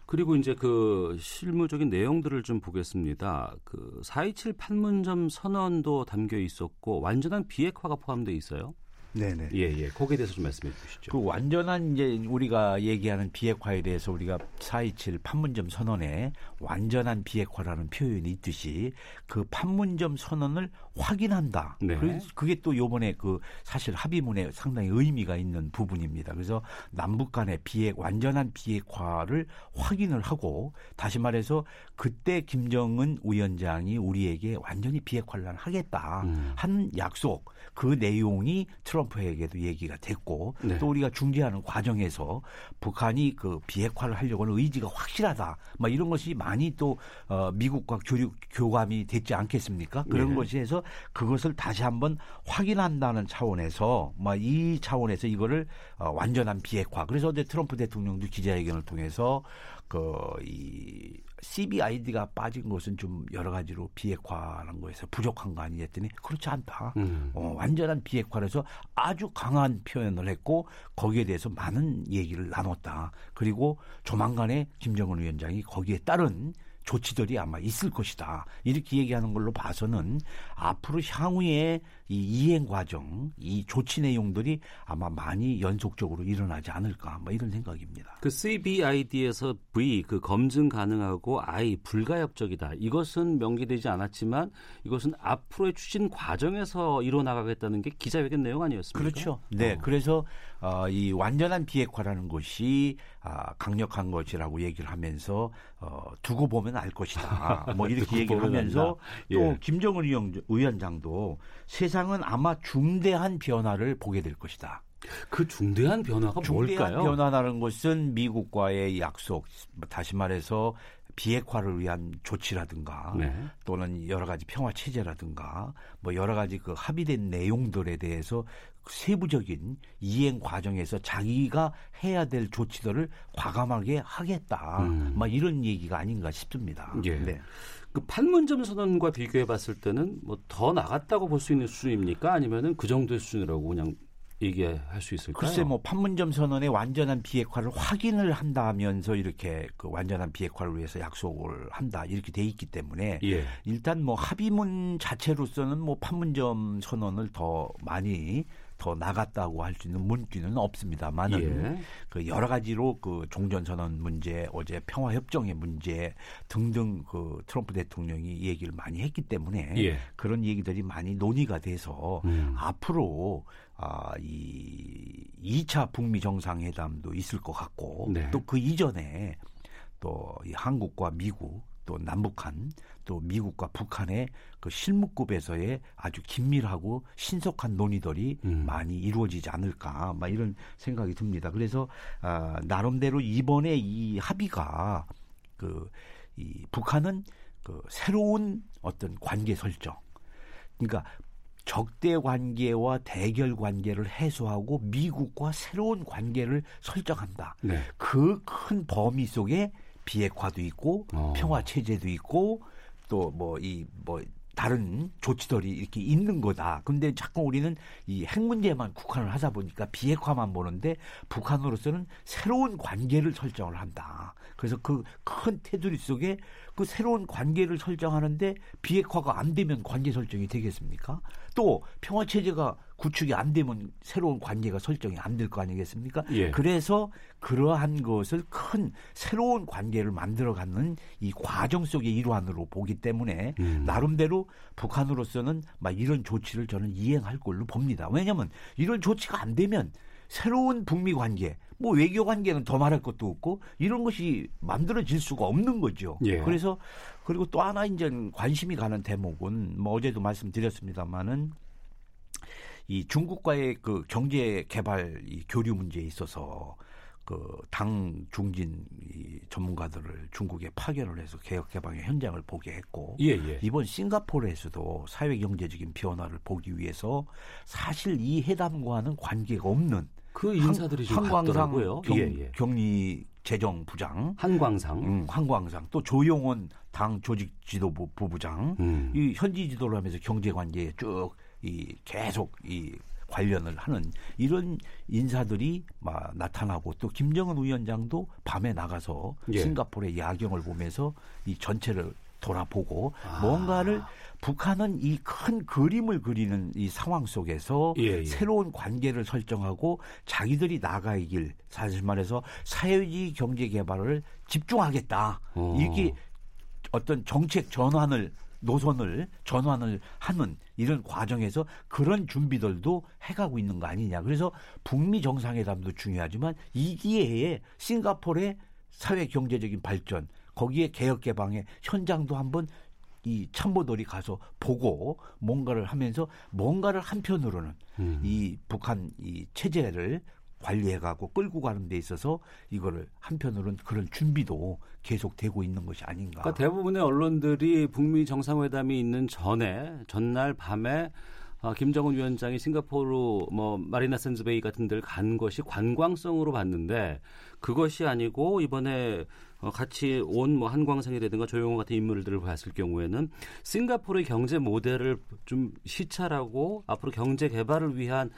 그리고 이제 그 실무적인 내용들을 좀 보겠습니다. 그 427 판문점 선언도 담겨 있었고 완전한 비핵화가 포함되어 있어요. 네네. 예, 예. 거기에 대해서 좀 말씀해 주시죠. 그 완전한 이제 우리가 얘기하는 비핵화에 대해서 우리가 427 판문점 선언에 완전한 비핵화라는 표현이 있듯이 그 판문점 선언을 확인한다. 네. 그래서 그게 또 요번에 그 사실 합의문에 상당히 의미가 있는 부분입니다. 그래서 남북 간의 비핵 완전한 비핵화를 확인을 하고 다시 말해서 그때 김정은 위원장이 우리에게 완전히 비핵화를 하겠다 음. 한 약속 그 내용이 트럼프 에게도 얘기가 됐고 네. 또 우리가 중재하는 과정에서 북한이 그 비핵화를 하려고 하는 의지가 확실하다. 뭐 이런 것이 많이 또 어, 미국과 교류, 교감이 됐지 않겠습니까? 그런 네. 것이 해서 그것을 다시 한번 확인한다는 차원에서 뭐이 차원에서 이거를 어, 완전한 비핵화. 그래서 어제 트럼프 대통령도 기자회견을 통해서 그이 CBID가 빠진 것은 좀 여러 가지로 비핵화라는 거에서 부족한 거 아니냐 했더니 그렇지 않다. 음. 어, 완전한 비핵화라서 아주 강한 표현을 했고 거기에 대해서 많은 얘기를 나눴다. 그리고 조만간에 김정은 위원장이 거기에 따른 조치들이 아마 있을 것이다. 이렇게 얘기하는 걸로 봐서는 앞으로 향후에 이 이행 과정, 이 조치 내용들이 아마 많이 연속적으로 일어나지 않을까, 뭐 이런 생각입니다. 그 CBID에서 V 그 검증 가능하고 I 불가역적이다. 이것은 명기되지 않았지만 이것은 앞으로의 추진 과정에서 이뤄나가겠다는 게 기자회견 내용 아니었습니까? 그렇죠. 네, 어. 그래서 어, 이 완전한 비핵화라는 것이 아, 강력한 것이라고 얘기를 하면서 어, 두고 보면 알 것이다. [LAUGHS] 뭐 이렇게 얘기를 하면서. 또 예. 김정은 위원, 위원장도 세상은 아마 중대한 변화를 보게 될 것이다. 그 중대한 변화가 중대한 뭘까요? 변화라는 것은 미국과의 약속, 다시 말해서 비핵화를 위한 조치라든가 네. 또는 여러 가지 평화 체제라든가 뭐 여러 가지 그 합의된 내용들에 대해서 세부적인 이행 과정에서 자기가 해야 될 조치들을 과감하게 하겠다. 음. 막 이런 얘기가 아닌가 싶습니다. 예. 네. 그 판문점 선언과 비교해 봤을 때는 뭐 더 나갔다고 볼 수 있는 수준입니까? 아니면은 그 정도의 수준이라고 그냥 얘기할 수 있을까요? 글쎄 뭐 판문점 선언의 완전한 비핵화를 확인을 한다면서 이렇게 그 완전한 비핵화를 위해서 약속을 한다 이렇게 돼 있기 때문에 예. 일단 뭐 합의문 자체로서는 뭐 판문점 선언을 더 많이 더 나갔다고 할 수 있는 문기는 없습니다만은 예. 그 여러 가지로 그 종전 선언 문제, 어제 평화 협정의 문제 등등 그 트럼프 대통령이 얘기를 많이 했기 때문에 예. 그런 얘기들이 많이 논의가 돼서 음. 앞으로 아, 이 2차 북미 정상회담도 있을 것 같고 네. 또그 이전에 또 이 한국과 미국 또 남북한 또 미국과 북한의 그 실무급에서의 아주 긴밀하고 신속한 논의들이 음. 많이 이루어지지 않을까 막 이런 생각이 듭니다. 그래서 아, 나름대로 이번에 이 합의가 그 이 북한은 그 새로운 어떤 관계 설정 그러니까 적대 관계와 대결 관계를 해소하고 미국과 새로운 관계를 설정한다. 네. 그큰 범위 속에 비핵화도 있고 어. 평화 체제도 있고 또뭐이뭐 다른 조치들이 이렇게 있는 거다. 근데 자꾸 우리는 이 핵 문제만 국한을 하다 보니까 비핵화만 보는데 북한으로서는 새로운 관계를 설정을 한다. 그래서 그 큰 테두리 속에 그 새로운 관계를 설정하는데 비핵화가 안 되면 관계 설정이 되겠습니까? 또 평화 체제가 구축이 안 되면 새로운 관계가 설정이 안 될 거 아니겠습니까? 예. 그래서 그러한 것을 큰 새로운 관계를 만들어가는 이 과정 속의 일환으로 보기 때문에 음. 나름대로 북한으로서는 막 이런 조치를 저는 이행할 걸로 봅니다. 왜냐하면 이런 조치가 안 되면 새로운 북미 관계, 뭐 외교 관계는 더 말할 것도 없고 이런 것이 만들어질 수가 없는 거죠. 예. 그래서 그리고 또 하나 이제 관심이 가는 대목은 뭐 어제도 말씀드렸습니다만은 이 중국과의 그 경제 개발 이 교류 문제에 있어서 그당 중진 이 전문가들을 중국에 파견을 해서 개혁 개방의 현장을 보게 했고 예, 예. 이번 싱가포르에서도 사회 경제적인 변화를 보기 위해서 사실 이 회담과는 관계가 없는 그 인사들이 좀 한광상. 경, 예, 예. 경리 재정부장 한광상 음, 한광상 또 조용원 당 조직 지도부 부부장 음. 이 현지 지도를 하면서 경제 관계에 쭉 이 계속 이 관련을 하는 이런 인사들이 막 나타나고 또 김정은 위원장도 밤에 나가서 예. 싱가포르의 야경을 보면서 이 전체를 돌아보고 아. 뭔가를 북한은 이 큰 그림을 그리는 이 상황 속에서 예, 예. 새로운 관계를 설정하고 자기들이 나가야 길 사실 말해서 사회주의 경제 개발을 집중하겠다 어. 이렇게 어떤 정책 전환을 노선을 전환을 하는 이런 과정에서 그런 준비들도 해가고 있는 거 아니냐. 그래서 북미 정상회담도 중요하지만 이 기회에 싱가포르의 사회 경제적인 발전 거기에 개혁 개방의 현장도 한번 이 참모들이 가서 보고 뭔가를 하면서 뭔가를 한편으로는 음. 이 북한 이 체제를 관리해가고 끌고 가는 데 있어서 이거를 한편으로는 그런 준비도 계속 되고 있는 것이 아닌가. 그러니까 대부분의 언론들이 북미 정상회담이 있는 전에 전날 밤에 아, 김정은 위원장이 싱가포르 뭐 마리나 샌즈베이 같은 데를 간 것이 관광성으로 봤는데 그것이 아니고 이번에 어, 같이 온 뭐 한광상이라든가 조용호 같은 인물들을 봤을 경우에는 싱가포르의 경제 모델을 좀 시찰하고 앞으로 경제 개발을 위한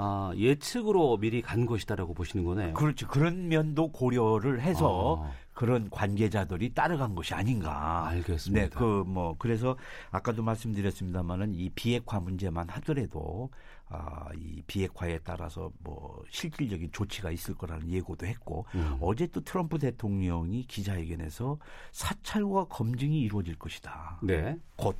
아, 예측으로 미리 간 것이다라고 보시는 거네요. 그렇죠. 그런 면도 고려를 해서 아. 그런 관계자들이 따라간 것이 아닌가. 알겠습니다. 네, 그 뭐 그래서 아까도 말씀드렸습니다만은 이 비핵화 문제만 하더라도 아, 이 비핵화에 따라서 뭐 실질적인 조치가 있을 거라는 예고도 했고 음. 어제 또 트럼프 대통령이 기자회견에서 사찰과 검증이 이루어질 것이다. 네. 곧.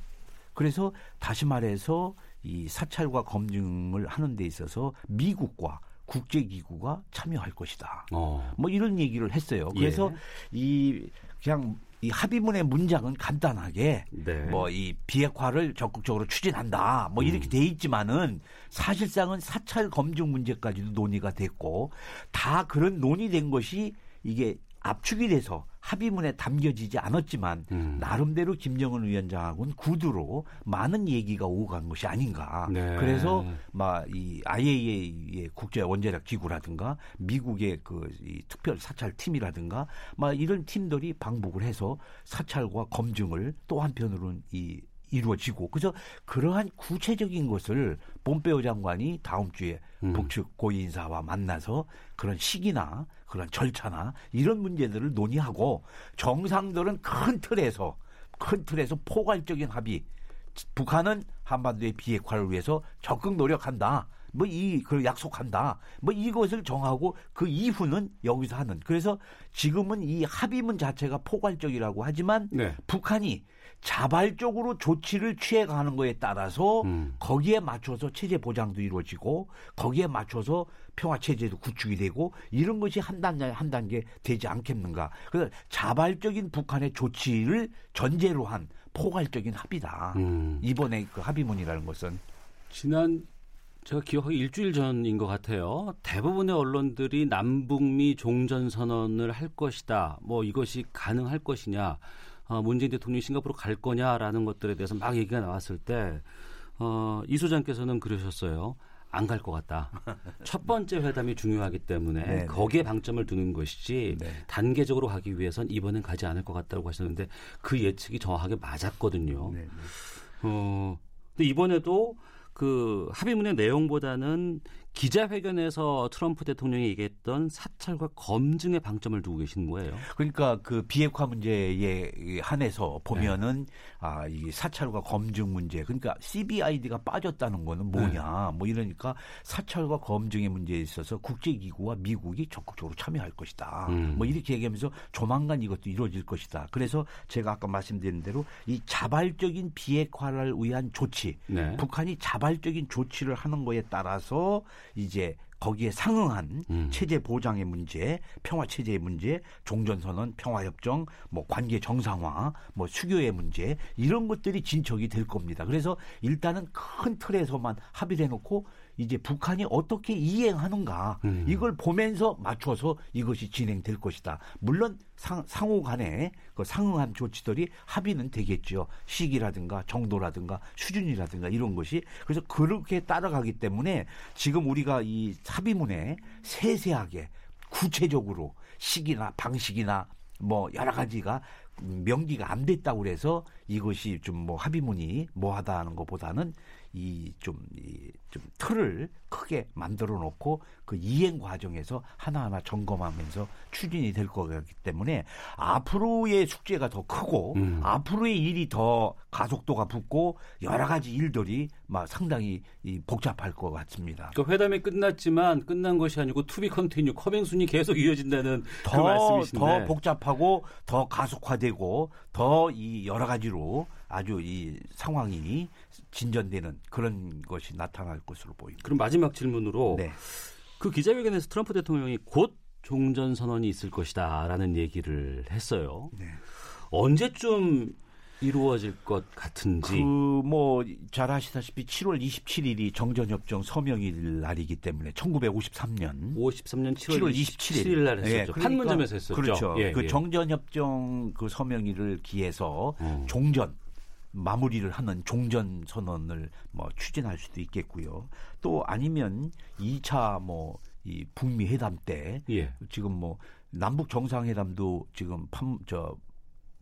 그래서 다시 말해서 이 사찰과 검증을 하는 데 있어서 미국과 국제기구가 참여할 것이다. 어. 뭐 이런 얘기를 했어요. 그래서 이 그냥 이 합의문의 문장은 간단하게 네. 뭐이 비핵화를 적극적으로 추진한다. 뭐 이렇게 돼 있지만은 사실상은 사찰 검증 문제까지도 논의가 됐고 다 그런 논의된 것이 이게 압축이 돼서 합의문에 담겨지지 않았지만 음. 나름대로 김정은 위원장하고는 구두로 많은 얘기가 오고 간 것이 아닌가. 네. 그래서 막 이 IAEA의 국제 원자력 기구라든가 미국의 그 이 특별 사찰 팀이라든가 막 이런 팀들이 방북을 해서 사찰과 검증을 또 한편으로는 이 이루어지고 그래서 그러한 구체적인 것을 폼페오 장관이 다음 주에 음. 북측 고위 인사와 만나서 그런 시기나 그런 절차나 이런 문제들을 논의하고 정상들은 큰 틀에서 큰 틀에서 포괄적인 합의 북한은 한반도의 비핵화를 위해서 적극 노력한다. 뭐 이그 약속한다. 뭐 이것을 정하고 그 이후는 여기서 하는. 그래서 지금은 이 합의문 자체가 포괄적이라고 하지만 네. 북한이 자발적으로 조치를 취해가는 거에 따라서 음. 거기에 맞춰서 체제 보장도 이루어지고 거기에 맞춰서 평화 체제도 구축이 되고 이런 것이 한 단계 한 단계 되지 않겠는가. 그래서 자발적인 북한의 조치를 전제로 한 포괄적인 합의다. 음. 이번에 그 합의문이라는 것은 지난 제가 기억하기 일주일 전인 것 같아요. 대부분의 언론들이 남북미 종전 선언을 할 것이다. 뭐 이것이 가능할 것이냐. 어, 문재인 대통령이 싱가포르 갈 거냐라는 것들에 대해서 막 얘기가 나왔을 때 어, 이 소장께서는 그러셨어요. 안 갈 것 같다. [LAUGHS] 첫 번째 회담이 중요하기 때문에 네, 네. 거기에 방점을 두는 것이지 단계적으로 가기 위해선 이번엔 가지 않을 것 같다고 하셨는데 그 예측이 정확하게 맞았거든요. 네, 어, 근데 이번에도 그 합의문의 내용보다는 기자회견에서 트럼프 대통령이 얘기했던 사찰과 검증에 방점을 두고 계시는 거예요. 그러니까 그 비핵화 문제에 한해서 보면은 아, 이 사찰과 검증 문제 그러니까 CBID가 빠졌다는 거는 뭐냐 뭐 이러니까 사찰과 검증의 문제에 있어서 국제기구와 미국이 적극적으로 참여할 것이다. 음. 뭐 이렇게 얘기하면서 조만간 이것도 이루어질 것이다. 그래서 제가 아까 말씀드린 대로 이 자발적인 비핵화를 위한 조치 네. 북한이 자발적인 조치를 하는 거에 따라서 이제 거기에 상응한 체제 보장의 문제, 평화 체제의 문제, 종전선언, 평화협정, 뭐 관계 정상화, 뭐 수교의 문제 이런 것들이 진척이 될 겁니다. 그래서 일단은 큰 틀에서만 합의를 해놓고 이제 북한이 어떻게 이행하는가 이걸 보면서 맞춰서 이것이 진행될 것이다. 물론 상, 상호 간에 그 상응한 조치들이 합의는 되겠죠. 시기라든가 정도라든가 수준이라든가 이런 것이 그래서 그렇게 따라가기 때문에 지금 우리가 이 합의문에 세세하게 구체적으로 시기나 방식이나 뭐 여러 가지가 명기가 안 됐다고 그래서 이것이 좀 뭐 합의문이 뭐하다는 것보다는 이좀 이 좀 틀을 크게 만들어 놓고 그 이행 과정에서 하나하나 점검하면서 추진이 될 거기 때문에 앞으로의 숙제가 더 크고 앞으로의 일이 더 가속도가 붙고 여러 가지 일들이 막 상당히 이 복잡할 것 같습니다. 그 회담이 끝났지만 끝난 것이 아니고 to be continue coming soon이 계속 이어진다는 그 더, 말씀이신데 더 복잡하고 더 가속화되고 더 이 여러 가지로 아주 이 상황이 진전되는 그런 것이 나타날 것으로 보입니다. 그럼 마지막 질문으로 네. 그 기자회견에서 트럼프 대통령이 곧 종전 선언이 있을 것이다라는 얘기를 했어요. 네. 언제쯤 이루어질 것 같은지. 그 뭐 잘 아시다시피 7월 27일이 정전협정 서명일 날이기 때문에 1953년 53년 7월, 7월 27일, 27일 날 했었죠. 예, 그러니까 판문점에서 했었죠. 그렇죠. 예, 그 예. 정전협정 그 서명일을 기해서 종전 마무리를 하는 종전 선언을 뭐 추진할 수도 있겠고요. 또 아니면 2차 뭐 이 북미 회담 때 예. 지금 뭐 남북 정상회담도 지금 팜, 저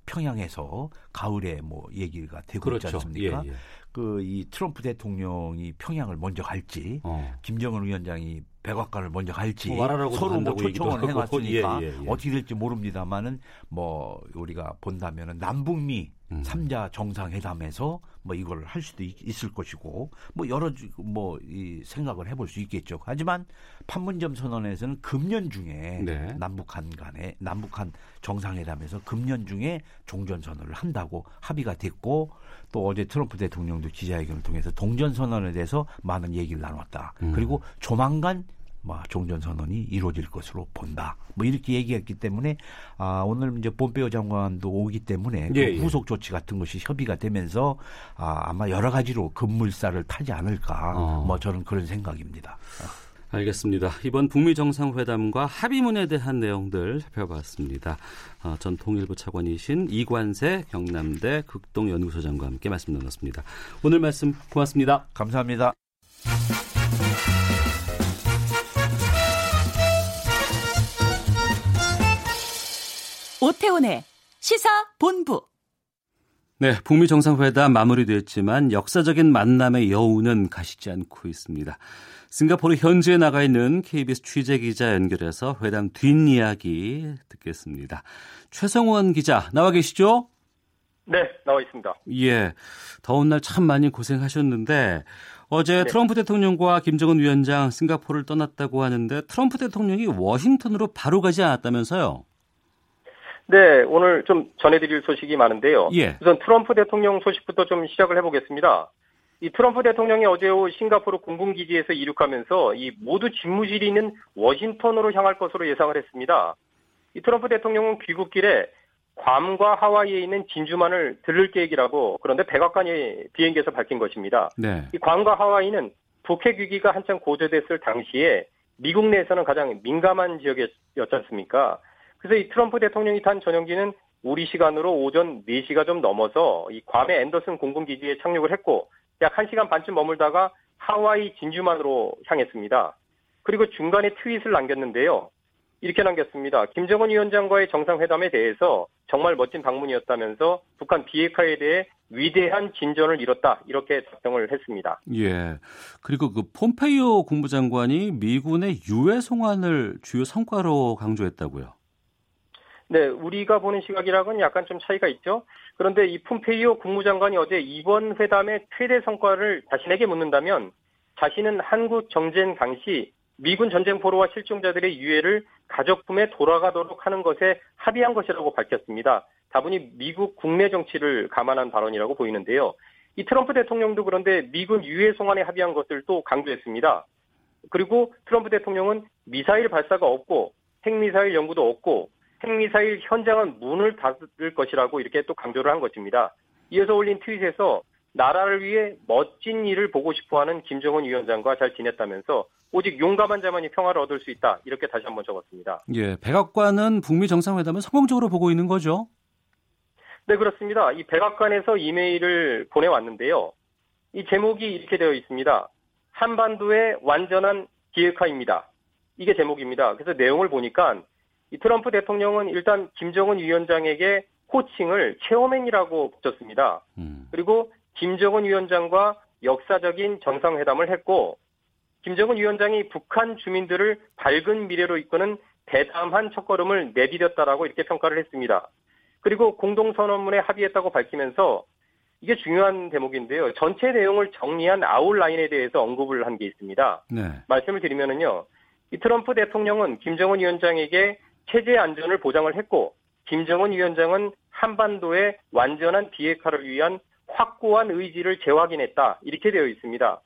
평양에서 가을에 뭐 얘기가 되고 그렇죠. 있지 않습니까? 예, 예. 그이 트럼프 대통령이 평양을 먼저 갈지 어. 김정은 위원장이 백악관을 먼저 갈지 뭐 서로 뭐 초청을 하고. [LAUGHS] 해놨으니까 예, 예, 예. 어떻게 될지 모릅니다만은 뭐 우리가 본다면은 남북미 음. 삼 3자 정상회담에서 뭐 이걸 할 수도 있, 을 것이고 뭐 여러 뭐 이 생각을 해볼 수 있겠죠. 하지만 판문점 선언에서는 금년 중에 네. 남북한 간에 남북한 정상회담에서 금년 중에 종전 선언을 한다고 합의가 됐고 또 어제 트럼프 대통령도 기자회견을 통해서 동전 선언에 대해서 많은 얘기를 나눴다. 음. 그리고 조만간 뭐 종전 선언이 이루어질 것으로 본다. 뭐 이렇게 얘기했기 때문에 아 오늘 이제 본베어 장관도 오기 때문에 그 예, 예. 후속 조치 같은 것이 협의가 되면서 아 아마 여러 가지로 급물살을 타지 않을까. 어. 뭐 저는 그런 생각입니다. 알겠습니다. 이번 북미 정상회담과 합의문에 대한 내용들 살펴봤습니다. 어, 전 통일부 차관이신 이관세 경남대 극동연구소장과 함께 말씀 나눴습니다. 오늘 말씀 고맙습니다. 감사합니다. 오태훈의 시사 본부. 네, 북미 정상회담 마무리됐지만 역사적인 만남의 여우는 가시지 않고 있습니다. 싱가포르 현지에 나가 있는 KBS 취재 기자 연결해서 회담 뒷이야기 듣겠습니다. 최성원 기자 나와 계시죠? 네, 나와 있습니다. 예, 더운 날 참 많이 고생하셨는데 어제 네. 트럼프 대통령과 김정은 위원장 싱가포르를 떠났다고 하는데 트럼프 대통령이 워싱턴으로 바로 가지 않았다면서요? 네, 오늘 좀 전해드릴 소식이 많은데요. 예. 우선 트럼프 대통령 소식부터 좀 시작을 해보겠습니다. 이 트럼프 대통령이 어제 오후 싱가포르 공군기지에서 이륙하면서 이 모두 집무실이 있는 워싱턴으로 향할 것으로 예상을 했습니다. 이 트럼프 대통령은 귀국길에 괌과 하와이에 있는 진주만을 들를 계획이라고 그런데 백악관이 비행기에서 밝힌 것입니다. 네. 이 괌과 하와이는 북핵 위기가 한창 고조됐을 당시에 미국 내에서는 가장 민감한 지역이었지 않습니까? 그래서 이 트럼프 대통령이 탄 전용기는 우리 시간으로 오전 4시가 좀 넘어서 이 괌의 앤더슨 공군기지에 착륙을 했고 약 1시간 반쯤 머물다가 하와이 진주만으로 향했습니다. 그리고 중간에 트윗을 남겼는데요. 이렇게 남겼습니다. 김정은 위원장과의 정상회담에 대해서 정말 멋진 방문이었다면서 북한 비핵화에 대해 위대한 진전을 이뤘다. 이렇게 답변을 했습니다. 예. 그리고 그 폼페이오 국무장관이 미군의 유해 송환을 주요 성과로 강조했다고요. 네, 우리가 보는 시각이랑은 약간 좀 차이가 있죠. 그런데 이 폼페이오 국무장관이 어제 이번 회담의 최대 성과를 자신에게 묻는다면 자신은 한국 정쟁 당시 미군 전쟁 포로와 실종자들의 유해를 가족품에 돌아가도록 하는 것에 합의한 것이라고 밝혔습니다. 다분히 미국 국내 정치를 감안한 발언이라고 보이는데요. 이 트럼프 대통령도 그런데 미군 유해 송환에 합의한 것을 또 강조했습니다. 그리고 트럼프 대통령은 미사일 발사가 없고 핵미사일 연구도 없고 핵미사일 현장은 문을 닫을 것이라고 이렇게 또 강조를 한 것입니다. 이어서 올린 트윗에서 나라를 위해 멋진 일을 보고 싶어하는 김정은 위원장과 잘 지냈다면서 오직 용감한 자만이 평화를 얻을 수 있다 이렇게 다시 한번 적었습니다. 예, 백악관은 북미 정상회담을 성공적으로 보고 있는 거죠? 네 그렇습니다. 이 백악관에서 이메일을 보내왔는데요. 이 제목이 이렇게 되어 있습니다. 한반도의 완전한 비핵화입니다. 이게 제목입니다. 그래서 내용을 보니까 이 트럼프 대통령은 일단 김정은 위원장에게 호칭을 체어맨이라고 붙였습니다. 그리고 김정은 위원장과 역사적인 정상회담을 했고 김정은 위원장이 북한 주민들을 밝은 미래로 이끄는 대담한 첫걸음을 내디뎠다라고 이렇게 평가를 했습니다. 그리고 공동선언문에 합의했다고 밝히면서 이게 중요한 대목인데요. 전체 내용을 정리한 아웃라인에 대해서 언급을 한 게 있습니다. 네. 말씀을 드리면은요. 이 트럼프 대통령은 김정은 위원장에게 체제 안전을 보장을 했고 김정은 위원장은 한반도의 완전한 비핵화를 위한 확고한 의지를 재확인했다. 이렇게 되어 있습니다.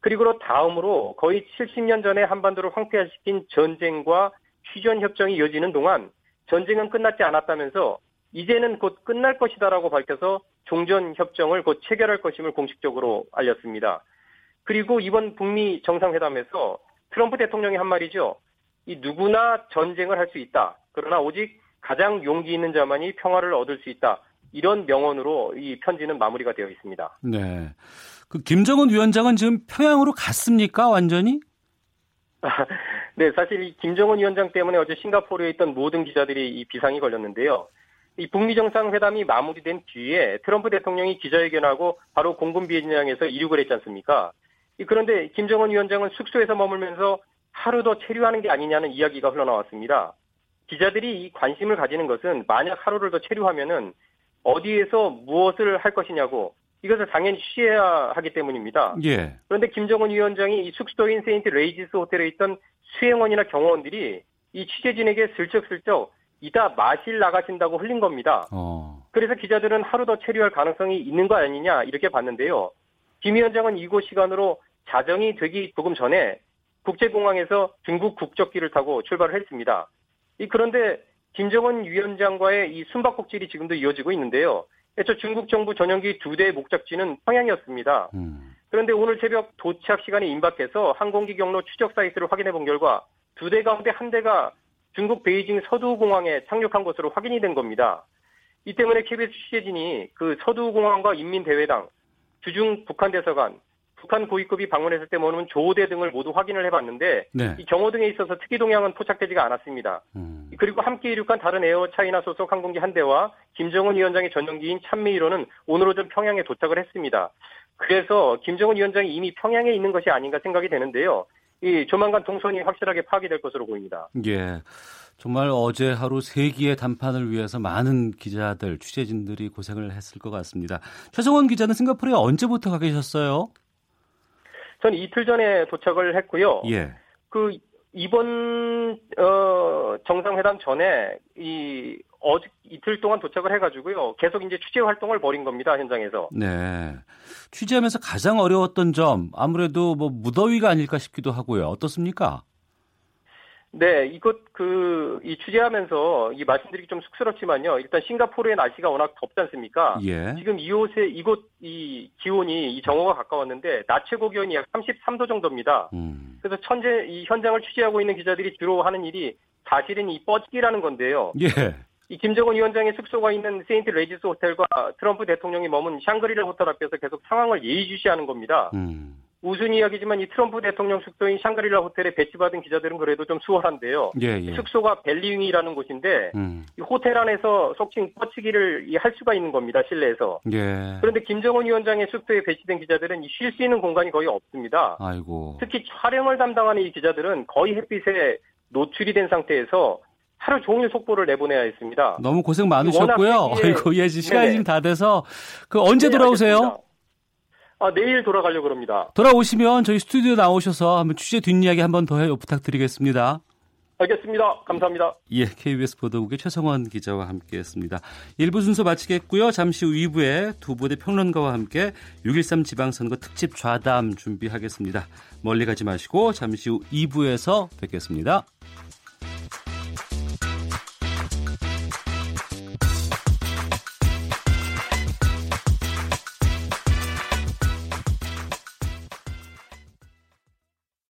그리고 다음으로 거의 70년 전에 한반도를 황폐화시킨 전쟁과 휴전 협정이 이어지는 동안 전쟁은 끝났지 않았다면서 이제는 곧 끝날 것이다라고 밝혀서 종전 협정을 곧 체결할 것임을 공식적으로 알렸습니다. 그리고 이번 북미 정상회담에서 트럼프 대통령이 한 말이죠. 이 누구나 전쟁을 할 수 있다. 그러나 오직 가장 용기 있는 자만이 평화를 얻을 수 있다. 이런 명언으로 이 편지는 마무리가 되어 있습니다. 네. 그 김정은 위원장은 지금 평양으로 갔습니까? 완전히? [LAUGHS] 네, 사실 이 김정은 위원장 때문에 어제 싱가포르에 있던 모든 기자들이 이 비상이 걸렸는데요. 이 북미 정상회담이 마무리된 뒤에 트럼프 대통령이 기자회견하고 바로 공군 비행장에서 이륙을 했지 않습니까? 그런데 김정은 위원장은 숙소에서 머물면서 하루 더 체류하는 게 아니냐는 이야기가 흘러나왔습니다. 기자들이 이 관심을 가지는 것은 만약 하루를 더 체류하면은 어디에서 무엇을 할 것이냐고 이것을 당연히 취재해야 하기 때문입니다. 예. 그런데 김정은 위원장이 이 숙소인 세인트 레지스 호텔에 있던 수행원이나 경호원들이 이 취재진에게 슬쩍슬쩍 이따 마실 나가신다고 흘린 겁니다. 어. 그래서 기자들은 하루 더 체류할 가능성이 있는 거 아니냐 이렇게 봤는데요. 김 위원장은 이곳 시간으로 자정이 되기 조금 전에 국제공항에서 중국 국적기를 타고 출발을 했습니다. 이 그런데 김정은 위원장과의 이 숨바꼭질이 지금도 이어지고 있는데요. 애초 중국 정부 전용기 두 대의 목적지는 평양이었습니다. 그런데 오늘 새벽 도착 시간이 임박해서 항공기 경로 추적 사이트를 확인해 본 결과 두 대 가운데 한 대가 중국 베이징 서우두공항에 착륙한 것으로 확인이 된 겁니다. 이 때문에 KBS 취재진이 그 서우두공항과 인민대회당, 주중 북한 대사관, 북한 고위급이 방문했을 때 머문 조어대 등을 모두 확인을 해봤는데 네. 이 경호 등에 있어서 특이 동향은 포착되지가 않았습니다. 그리고 함께 이륙한 다른 에어 차이나 소속 항공기 한 대와 김정은 위원장의 전용기인 참매 1호는 오늘 오전 평양에 도착을 했습니다. 그래서 김정은 위원장이 이미 평양에 있는 것이 아닌가 생각이 되는데요. 이 조만간 동선이 확실하게 파악이 될 것으로 보입니다. 예. 정말 어제 하루 세기의 단판을 위해서 많은 기자들, 취재진들이 고생을 했을 것 같습니다. 최성원 기자는 싱가포르에 언제부터 가 계셨어요? 저는 이틀 전에 도착을 했고요. 예. 그 이번 어 정상회담 전에 이 어제 이틀 동안 도착을 해가지고요. 계속 이제 취재 활동을 벌인 겁니다 현장에서. 네. 취재하면서 가장 어려웠던 점 아무래도 뭐 무더위가 아닐까 싶기도 하고요. 어떻습니까? 네, 이것 그 이 취재하면서 이 말씀드리기 좀 쑥스럽지만요. 일단 싱가포르의 날씨가 워낙 덥지 않습니까? 예. 지금 이곳에 이곳 이 기온이 이 정오가 가까웠는데 낮 최고 기온이 약 33도 정도입니다. 음. 그래서 현재 이 현장을 취재하고 있는 기자들이 주로 하는 일이 사실은 이 뻗치기라는 건데요. 예. 이 김정은 위원장의 숙소가 있는 세인트 레지스 호텔과 트럼프 대통령이 머문 샹그리라 호텔 앞에서 계속 상황을 예의주시하는 겁니다. 음. 우스운 이야기지만 이 트럼프 대통령 숙소인 샹그릴라 호텔에 배치받은 기자들은 그래도 좀 수월한데요. 예, 예. 숙소가 벨리윙이라는 곳인데 음. 이 호텔 안에서 속칭 뻗치기를 이할 수가 있는 겁니다. 실내에서. 예. 그런데 김정은 위원장의 숙소에 배치된 기자들은 쉴 수 있는 공간이 거의 없습니다. 아이고. 특히 촬영을 담당하는 이 기자들은 거의 햇빛에 노출이 된 상태에서 하루 종일 속보를 내보내야 했습니다. 너무 고생 많으셨고요. 아이고, 예, 시간이. 지금 다 돼서 그 언제 네, 돌아오세요? 알겠습니다. 아, 내일 돌아가려고 합니다. 돌아오시면 저희 스튜디오 나오셔서 한번 취재 뒷이야기 한번 더 부탁드리겠습니다. 알겠습니다. 감사합니다. 예, KBS 보도국의 최성원 기자와 함께했습니다. 1부 순서 마치겠고요. 잠시 후 2부에 두 부대 평론가와 함께 6.13 지방선거 특집 좌담 준비하겠습니다. 멀리 가지 마시고 잠시 후 2부에서 뵙겠습니다.